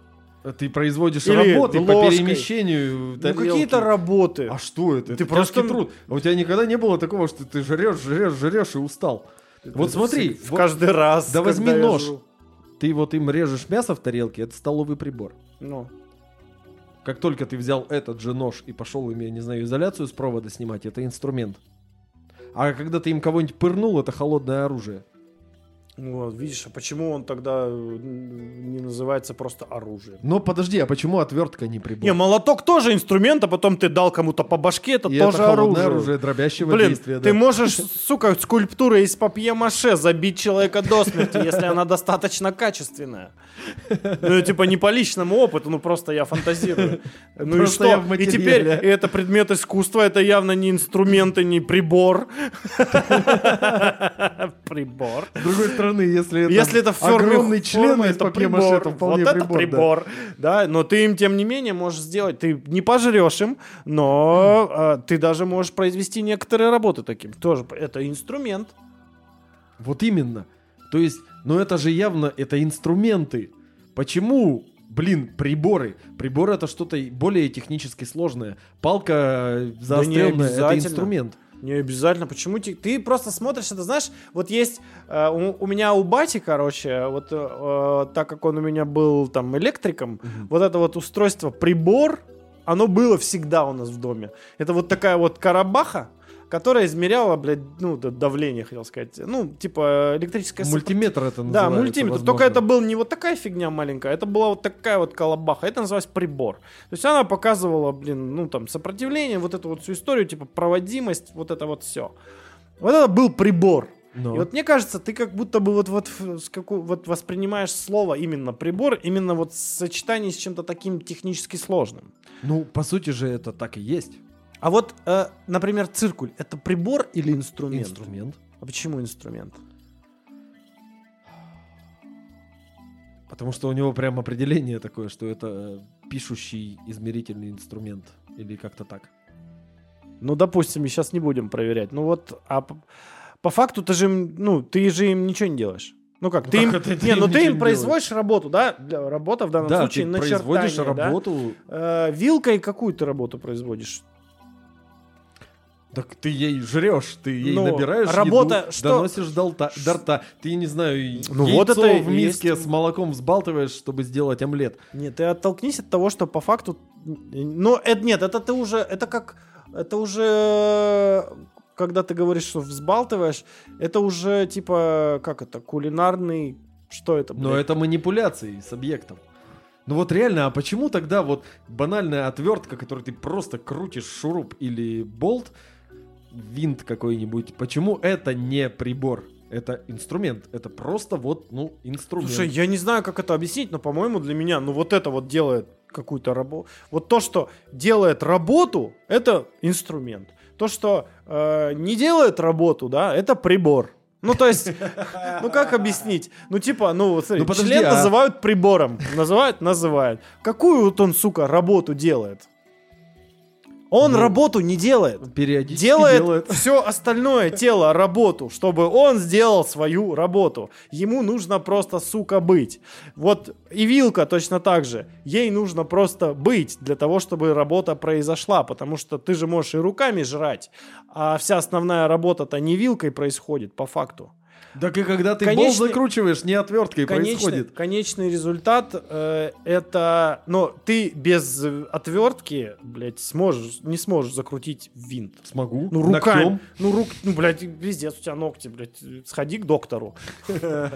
Ты производишь Или работы по ложкой. перемещению Ну, какие-то работы. А что это? Ты это просто- труд. А у тебя никогда не было такого, что ты жрешь, жрешь, жрешь и устал? Вот смотри, В вот каждый раз. Да возьми нож. жру. ты вот им режешь мясо в тарелке, это столовый прибор. Ну, Как только ты взял этот же нож и пошел им, я не знаю, изоляцию с провода снимать, это инструмент. А когда ты им кого-нибудь пырнул, это холодное оружие. Вот, видишь, а почему он тогда э, не называется просто оружием? Но подожди, а почему отвертка не прибор? Не, молоток тоже инструмент, а потом ты дал кому-то по башке, это И тоже это оружие. оружие дробящего Блин, действия. ты да. можешь, сука, скульптурой из папье-маше забить человека до смерти, если она достаточно качественная. Ну, типа, не по личному опыту, ну, просто я фантазирую. Ну и что? И теперь и это предмет искусства, это явно не инструменты, не прибор. Прибор. С другой стороны, если это, Если это в форме огромный член это прибор. то вполне вот это прибор, да. прибор, да. Но ты им, тем не менее, можешь сделать. Ты не пожрешь им, но э, ты даже можешь произвести некоторые работы таким. Тоже это инструмент. Вот именно. То есть, ну это же явно, это инструменты. Почему, блин, приборы? Приборы это что-то более технически сложное. Палка заостренная, это обязательно. инструмент. Не обязательно. Почему те- ты просто смотришь это, знаешь, вот есть э, у, у меня у бати, короче, вот э, так как он у меня был там электриком, вот это вот устройство прибор, оно было всегда у нас в доме. Это вот такая вот карабаха, которая измеряла, блядь, ну давление, хотел сказать, ну типа электрическое сопро- Мультиметр это Да, называется. мультиметр. возможно. Только это был не вот такая фигня маленькая, это была вот такая вот колобаха. Это называлось прибор. То есть она показывала, блин, ну там сопротивление, вот эту вот всю историю, типа проводимость, вот это вот все. Вот это был прибор. Но. И вот мне кажется, ты как будто бы вот, вот, вот воспринимаешь слово именно прибор, именно вот в сочетании с чем-то таким технически сложным. Ну, по сути же, это так и есть. А вот, э, например, циркуль, это прибор или инструмент? Инструмент. А почему инструмент? Потому что у него прям определение такое, что это э, пишущий измерительный инструмент. Или как-то так. Ну, допустим, сейчас не будем проверять. Ну вот, а по, по факту ты же, им, ну, ты же им ничего не делаешь. Ну как, Ну ты как им, это ты не, им ну ты им производишь работу, да? Для- Работа в данном да, случае ты начертание, производишь да? работу. Э, вилкой какую ты работу производишь? Так ты ей жрешь, ты ей Ну, набираешь работа, еду, что- доносишь до, лта- до рта. Ты, не знаю, Ну, яйцо вот это в миске есть. с молоком взбалтываешь, чтобы сделать омлет. Нет, ты оттолкнись от того, что по факту... Ну, это, нет, это ты уже... Это как... Это уже... Когда ты говоришь, что взбалтываешь, это уже типа... Как это? Кулинарный... Что это? Но блядь? это манипуляции с объектом. Ну вот реально, а почему тогда вот банальная отвертка, которой ты просто крутишь шуруп или болт, винт какой-нибудь, почему это не прибор? Это инструмент. Это просто вот, ну, инструмент. Слушай, я не знаю, как это объяснить, но, по-моему, для меня, ну, вот это вот делает какую-то работу. Вот то, что делает работу, это инструмент. То, что э, не делает работу, да, это прибор. Ну, то есть, ну, как объяснить? Ну, типа, ну, вот смотри, Ну, подожди, член а- называют прибором. Называют? Называют. Какую вот он, сука, работу делает? Он Ну, работу не делает Периодически делает, делает. все остальное тело работу, чтобы он сделал свою работу. Ему нужно просто, сука, быть. Вот и вилка точно так же. Ей нужно просто быть для того, чтобы работа произошла, потому что ты же можешь и руками жрать, а вся основная работа-то не вилкой происходит по факту. Так и когда ты Конечный- болт закручиваешь, не отверткой Конечный, происходит. конечный результат э, это, но ты без отвертки, блядь, сможешь, не сможешь закрутить винт. Смогу. Ну, руками. Ногтем. Ну, рук, ну, блядь, пиздец, у тебя ногти, блядь. Сходи к доктору.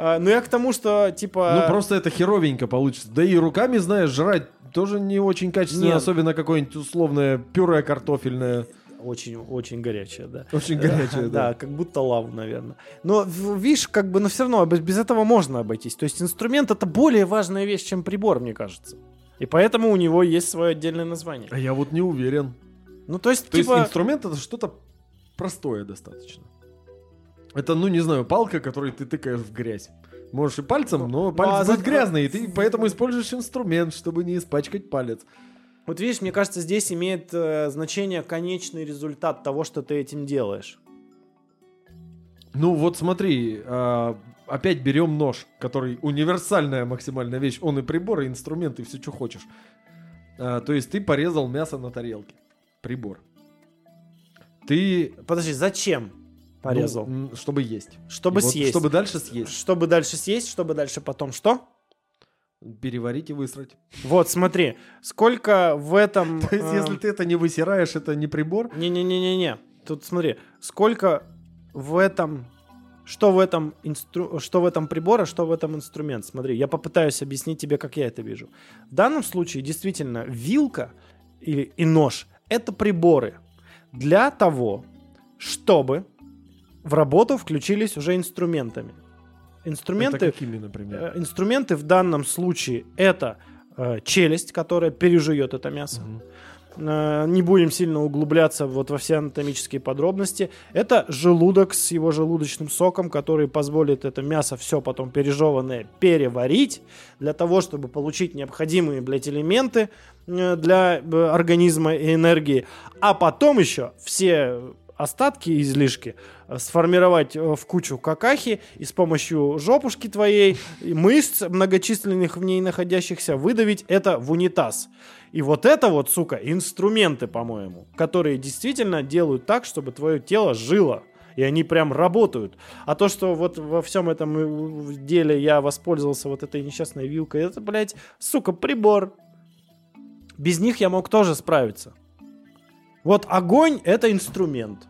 А, Ну, я к тому, что, типа... Ну, просто это херовенько получится. Да и руками, знаешь, жрать тоже не очень качественно, Нет. особенно какое-нибудь условное пюре картофельное. Очень, очень горячая, да. Очень горячее, да. Да, как будто лаву, наверное. Но, видишь, как бы, но все равно без, этого можно обойтись. То есть инструмент это более важная вещь, чем прибор, мне кажется. И поэтому у него есть свое отдельное название. А я вот не уверен. Ну, то есть, То типа... есть инструмент это что-то простое достаточно. Это, ну, не знаю, палка, которой ты тыкаешь в грязь. Можешь и пальцем, но ну, палец а будет за- грязный, и ты поэтому используешь инструмент, чтобы не испачкать палец. Вот видишь, мне кажется, здесь имеет э, значение конечный результат того, что ты этим делаешь. Ну вот смотри, а, опять берем нож, который универсальная максимальная вещь. Он и прибор, и инструмент, и все, что хочешь. А, то есть ты порезал мясо на тарелке. Прибор. Ты... Подожди, зачем порезал? ну, чтобы есть. чтобы И вот съесть. Чтобы дальше съесть. Чтобы дальше съесть, чтобы дальше потом что? Переварить и высрать. Вот, смотри, сколько в этом... То есть, э, если ты это не высираешь, это не прибор. Не-не-не-не-не. Тут смотри, сколько в этом... Что в этом, инстру... что в этом прибор, а что в этом инструмент? Смотри, я попытаюсь объяснить тебе, как я это вижу. В данном случае, действительно, вилка или, и нож — это приборы для того, чтобы в работу включились уже инструментами. Инструменты, Это какими, например? э, инструменты в данном случае это э, челюсть, которая пережует это мясо. Мгм. Э, не будем сильно углубляться вот во все анатомические подробности. Это желудок с его желудочным соком, который позволит это мясо все потом пережеванное переварить для того, чтобы получить необходимые, блядь, элементы э, для э, организма и энергии. А потом еще все остатки излишки э, сформировать э, в кучу какахи и с помощью жопушки твоей и мышц многочисленных в ней находящихся выдавить это в унитаз. И вот это вот, сука, инструменты, по-моему, которые действительно делают так, чтобы твое тело жило. И они прям работают. А то, что вот во всем этом э, деле я воспользовался вот этой несчастной вилкой, это, блядь, сука, прибор. Без них я мог тоже справиться. Вот огонь — это инструмент.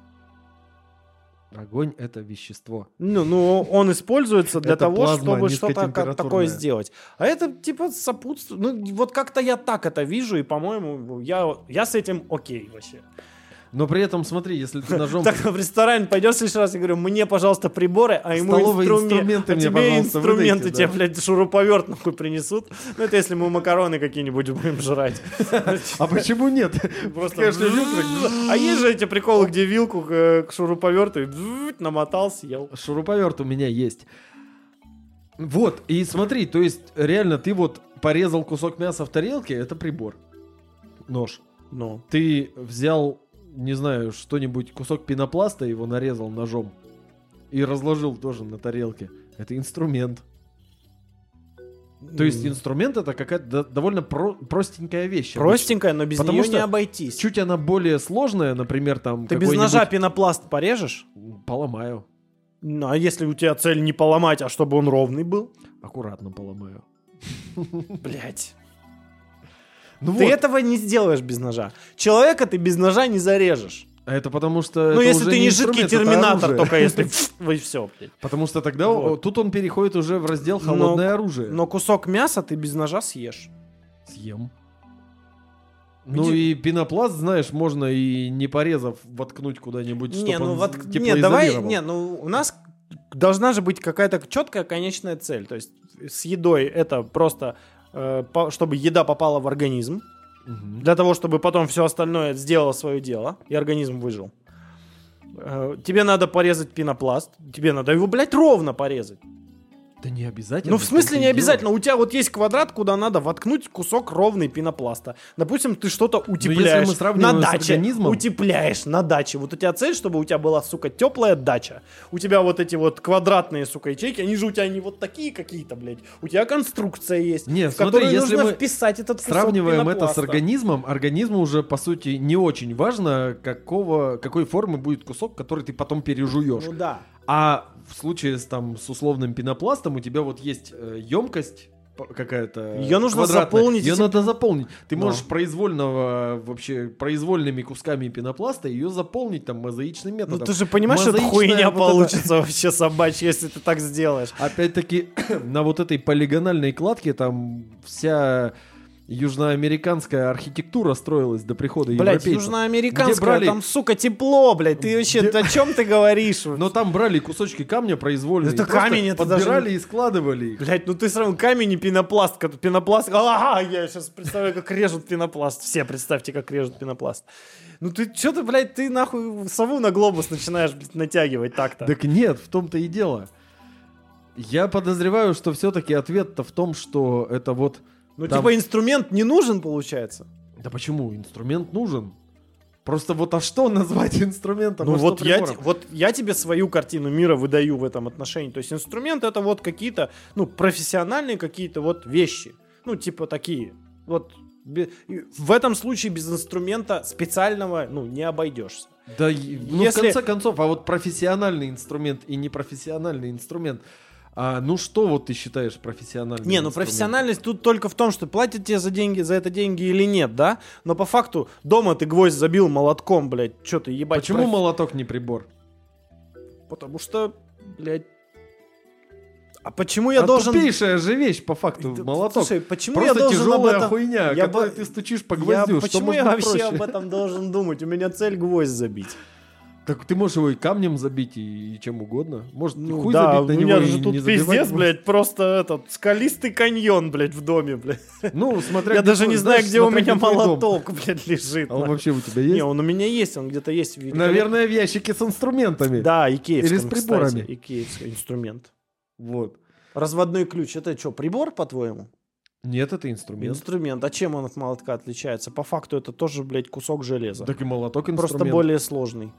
Огонь — это вещество. Ну, ну, он используется для Это того, плазма чтобы что-то такое сделать. А это типа сопутствует. Ну, вот как-то я так это вижу, и, по-моему, я, я с этим окей вообще. Но при этом, смотри, если ты ножом... Так в ресторан пойдешь в следующий раз и говорю, мне, пожалуйста, приборы, а ему Столовые инструменты а мне, тебе инструменты, выдайте, тебе, да. блядь, шуруповерт нахуй принесут. Ну, это если мы макароны какие-нибудь будем жрать. А почему нет? Просто... А есть же эти приколы, где вилку к, к шуруповерту и намотал, съел. Шуруповерт у меня есть. Вот, и смотри, то есть реально ты вот порезал кусок мяса в тарелке, это прибор. Нож. Ну. Ты взял, не знаю, что-нибудь, кусок пенопласта, его нарезал ножом и разложил тоже на тарелке. Это инструмент. То есть инструмент это какая-то до- довольно про- простенькая вещь. обычно. Простенькая, но без Потому нее не обойтись. Чуть она более сложная, например, там Ты без ножа пенопласт порежешь? поломаю. Ну, а если у тебя цель не поломать, а чтобы он ровный был? Аккуратно поломаю. Блять. Ну Ты вот. этого не сделаешь без ножа. Человека ты без ножа не зарежешь. А это потому что... ну, если ты не жидкий терминатор, только если... И все, блядь. Потому что тогда Вот. тут он переходит уже в раздел холодное оружие. Но кусок мяса ты без ножа съешь. Съем. Ну Где- и пенопласт, знаешь, можно и не порезав воткнуть куда-нибудь, Не, чтобы ну он вот, з- не, давай, не, ну у нас должна же быть какая-то четкая конечная цель. То есть с едой это просто, чтобы еда попала в организм, Мгм. для того, чтобы потом все остальное сделало свое дело, и организм выжил. Э, Тебе надо порезать пенопласт, тебе надо его, блядь, ровно порезать. Да не обязательно. Ну, в смысле не обязательно. У тебя вот есть квадрат, куда надо воткнуть кусок ровный пенопласта. Допустим, ты что-то утепляешь мы сравниваем на даче. организмом- Утепляешь на даче. Вот у тебя цель, чтобы у тебя была, сука, теплая дача. У тебя вот эти вот квадратные, сука, ячейки, они же у тебя не вот такие какие-то, блядь. У тебя конструкция есть, Не, в смотри, которую если нужно мы вписать этот кусок Сравниваем это с пенопласта. организмом. Организму уже, по сути, не очень важно, какого, какой формы будет кусок, который ты потом пережуешь. Ну да. А в случае с, там, с условным пенопластом у тебя вот есть э, емкость какая-то Её нужно квадратная. заполнить Ее этим- надо заполнить. Ты Но. можешь произвольного вообще произвольными кусками пенопласта ее заполнить там мозаичным Ну методом. ты же понимаешь, что это хуйня вот получится вообще собачья, если ты так сделаешь. Опять-таки на вот этой полигональной кладке там вся южноамериканская архитектура строилась до прихода Блять, европейцев. южноамериканская, Где брали- там, сука, тепло, блядь. Ты вообще, Где- о чем ты говоришь? Но там брали кусочки камня произвольные. Это камень, это подбирали даже- и складывали их. Блять, ну ты сравнил камень и пенопласт. Пенопласт. Ага, я сейчас представляю, как режут пенопласт. Все представьте, как режут пенопласт. Ну ты что ты, блядь, ты нахуй сову на глобус начинаешь блядь, натягивать так-то. Так нет, в том-то и дело. Я подозреваю, что все-таки ответ-то в том, что это вот... ну там- типа инструмент не нужен, получается. Да почему? Инструмент нужен. Просто вот а что назвать инструментом? Ну а вот я, вот я тебе свою картину мира выдаю в этом отношении. То есть инструмент это вот какие-то, ну, профессиональные какие-то вот вещи. Ну, типа такие. Вот в этом случае без инструмента специального, ну, не обойдешься. Да, ну, Если- в конце концов, а вот профессиональный инструмент и непрофессиональный инструмент. А, ну что вот ты считаешь профессиональным Не, ну профессиональность тут только в том, что платят тебе за деньги, за это деньги или нет, да? Но по факту дома ты гвоздь забил молотком, блядь, что ты ебать. Почему профи- молоток не прибор? Потому что, блядь. А почему я а должен... тупейшая же вещь, по факту, Да, молоток. Слушай, почему Просто я должен об тяжелая этом... хуйня, Я которой ты стучишь по Я- гвоздю. что почему я вообще проще? об этом должен думать? У меня цель гвоздь забить. Так ты можешь его и камнем забить, и, и чем угодно. Может, Ну хуй да, забить на у него меня и же не тут забивать пиздец, гвоздь. блядь, просто этот скалистый каньон, блядь, в доме, блядь. Ну, смотря Я даже твой- не знаю, знаешь, где у меня дом. молоток, блядь, лежит. А он вообще у тебя Не, есть? он у меня есть, он где-то есть. Наверное, в ящике с инструментами. Да, икеевский, Или с приборами. Икеевский инструмент. Вот. Разводной ключ, это что, прибор, по-твоему? Нет, это инструмент. Инструмент. А чем он от молотка отличается? По факту это тоже, блядь, кусок железа. Так и молоток инструмент. Просто более сложный.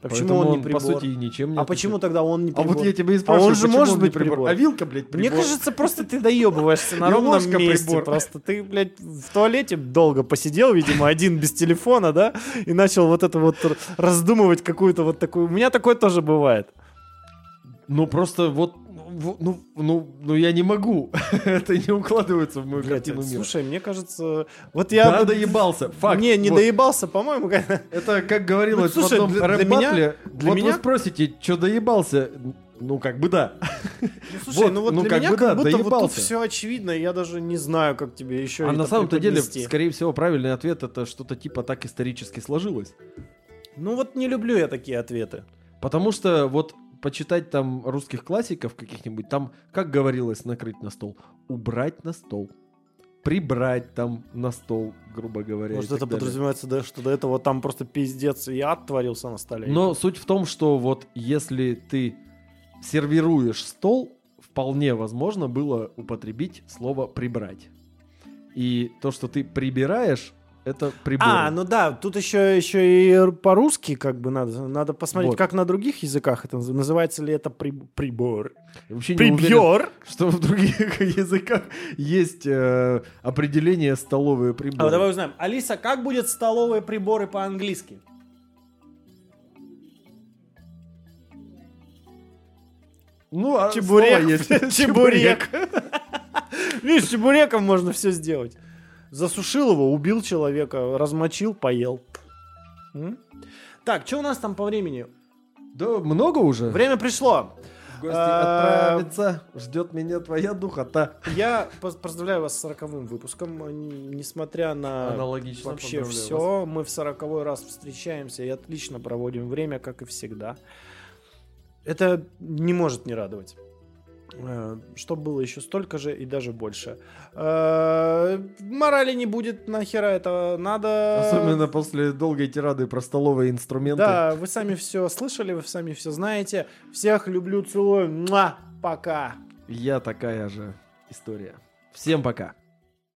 А почему Поэтому он не он, прибор? по сути, ничем не а почему тогда он не А прибор? вот я тебя и А спрашиваю, он же может не быть прибор? прибор. А вилка, блядь, прибор. Мне кажется, просто ты доебываешься на ровном месте. прибор. Просто ты, блядь, в туалете долго посидел, видимо, один без телефона, да, и начал вот это вот раздумывать какую-то вот такую. У меня такое тоже бывает. Ну, просто вот... Ну, ну, ну, я не могу. это не укладывается в мою Блядь, картину мира. слушай, мне кажется, вот я да, доебался. Факт. не, не Вот. доебался, по-моему, Это как говорилось Ну, слушай, в одном для- для рэп-баттле. для вот меня- вы спросите, что доебался? Ну, как бы да. Ну, слушай, Вот, ну вот ну, для как меня бы как да, будто вот тут доебался. все очевидно, я даже не знаю, как тебе еще а на самом-то деле, скорее всего, правильный ответ это что-то типа так исторически сложилось. Ну вот не люблю я такие ответы. Потому что вот почитать там русских классиков каких-нибудь, там, как говорилось, накрыть на стол, убрать на стол, прибрать там на стол, грубо говоря. Может, это далее. подразумевается, да, что до этого там просто пиздец и ад творился на столе. Но суть в том, что вот если ты сервируешь стол, вполне возможно было употребить слово прибрать. И то, что ты прибираешь, это прибор. А, ну да, тут еще, еще и по-русски как бы надо. Надо посмотреть, Вот. как на других языках это наз- называется ли это при- прибор. Вообще не уверен, что в других языках есть э, определение столовые приборы. А давай узнаем. Алиса, как будет столовые приборы по-английски? Ну, а Чебурек. есть. Чебурек. Видишь, чебуреком можно все сделать. Засушил его, убил человека, размочил, поел. М? Так, что у нас там по времени? Да, много уже. Время пришло. В гости А, отправиться. Ждет меня твоя духота. Я поз- поздравляю вас с сороковым выпуском. Н- Несмотря на Аналогично вообще поздравляю все, мы в сороковой раз встречаемся и отлично проводим время, как и всегда. Это не может не радовать. Что было еще столько же и даже больше. Э, Морали не будет, нахера это надо. Особенно после долгой тирады про столовые инструменты. Да, вы сами все слышали, вы сами все знаете. Всех люблю, целую. Муа! Пока. Я такая же история. Всем пока.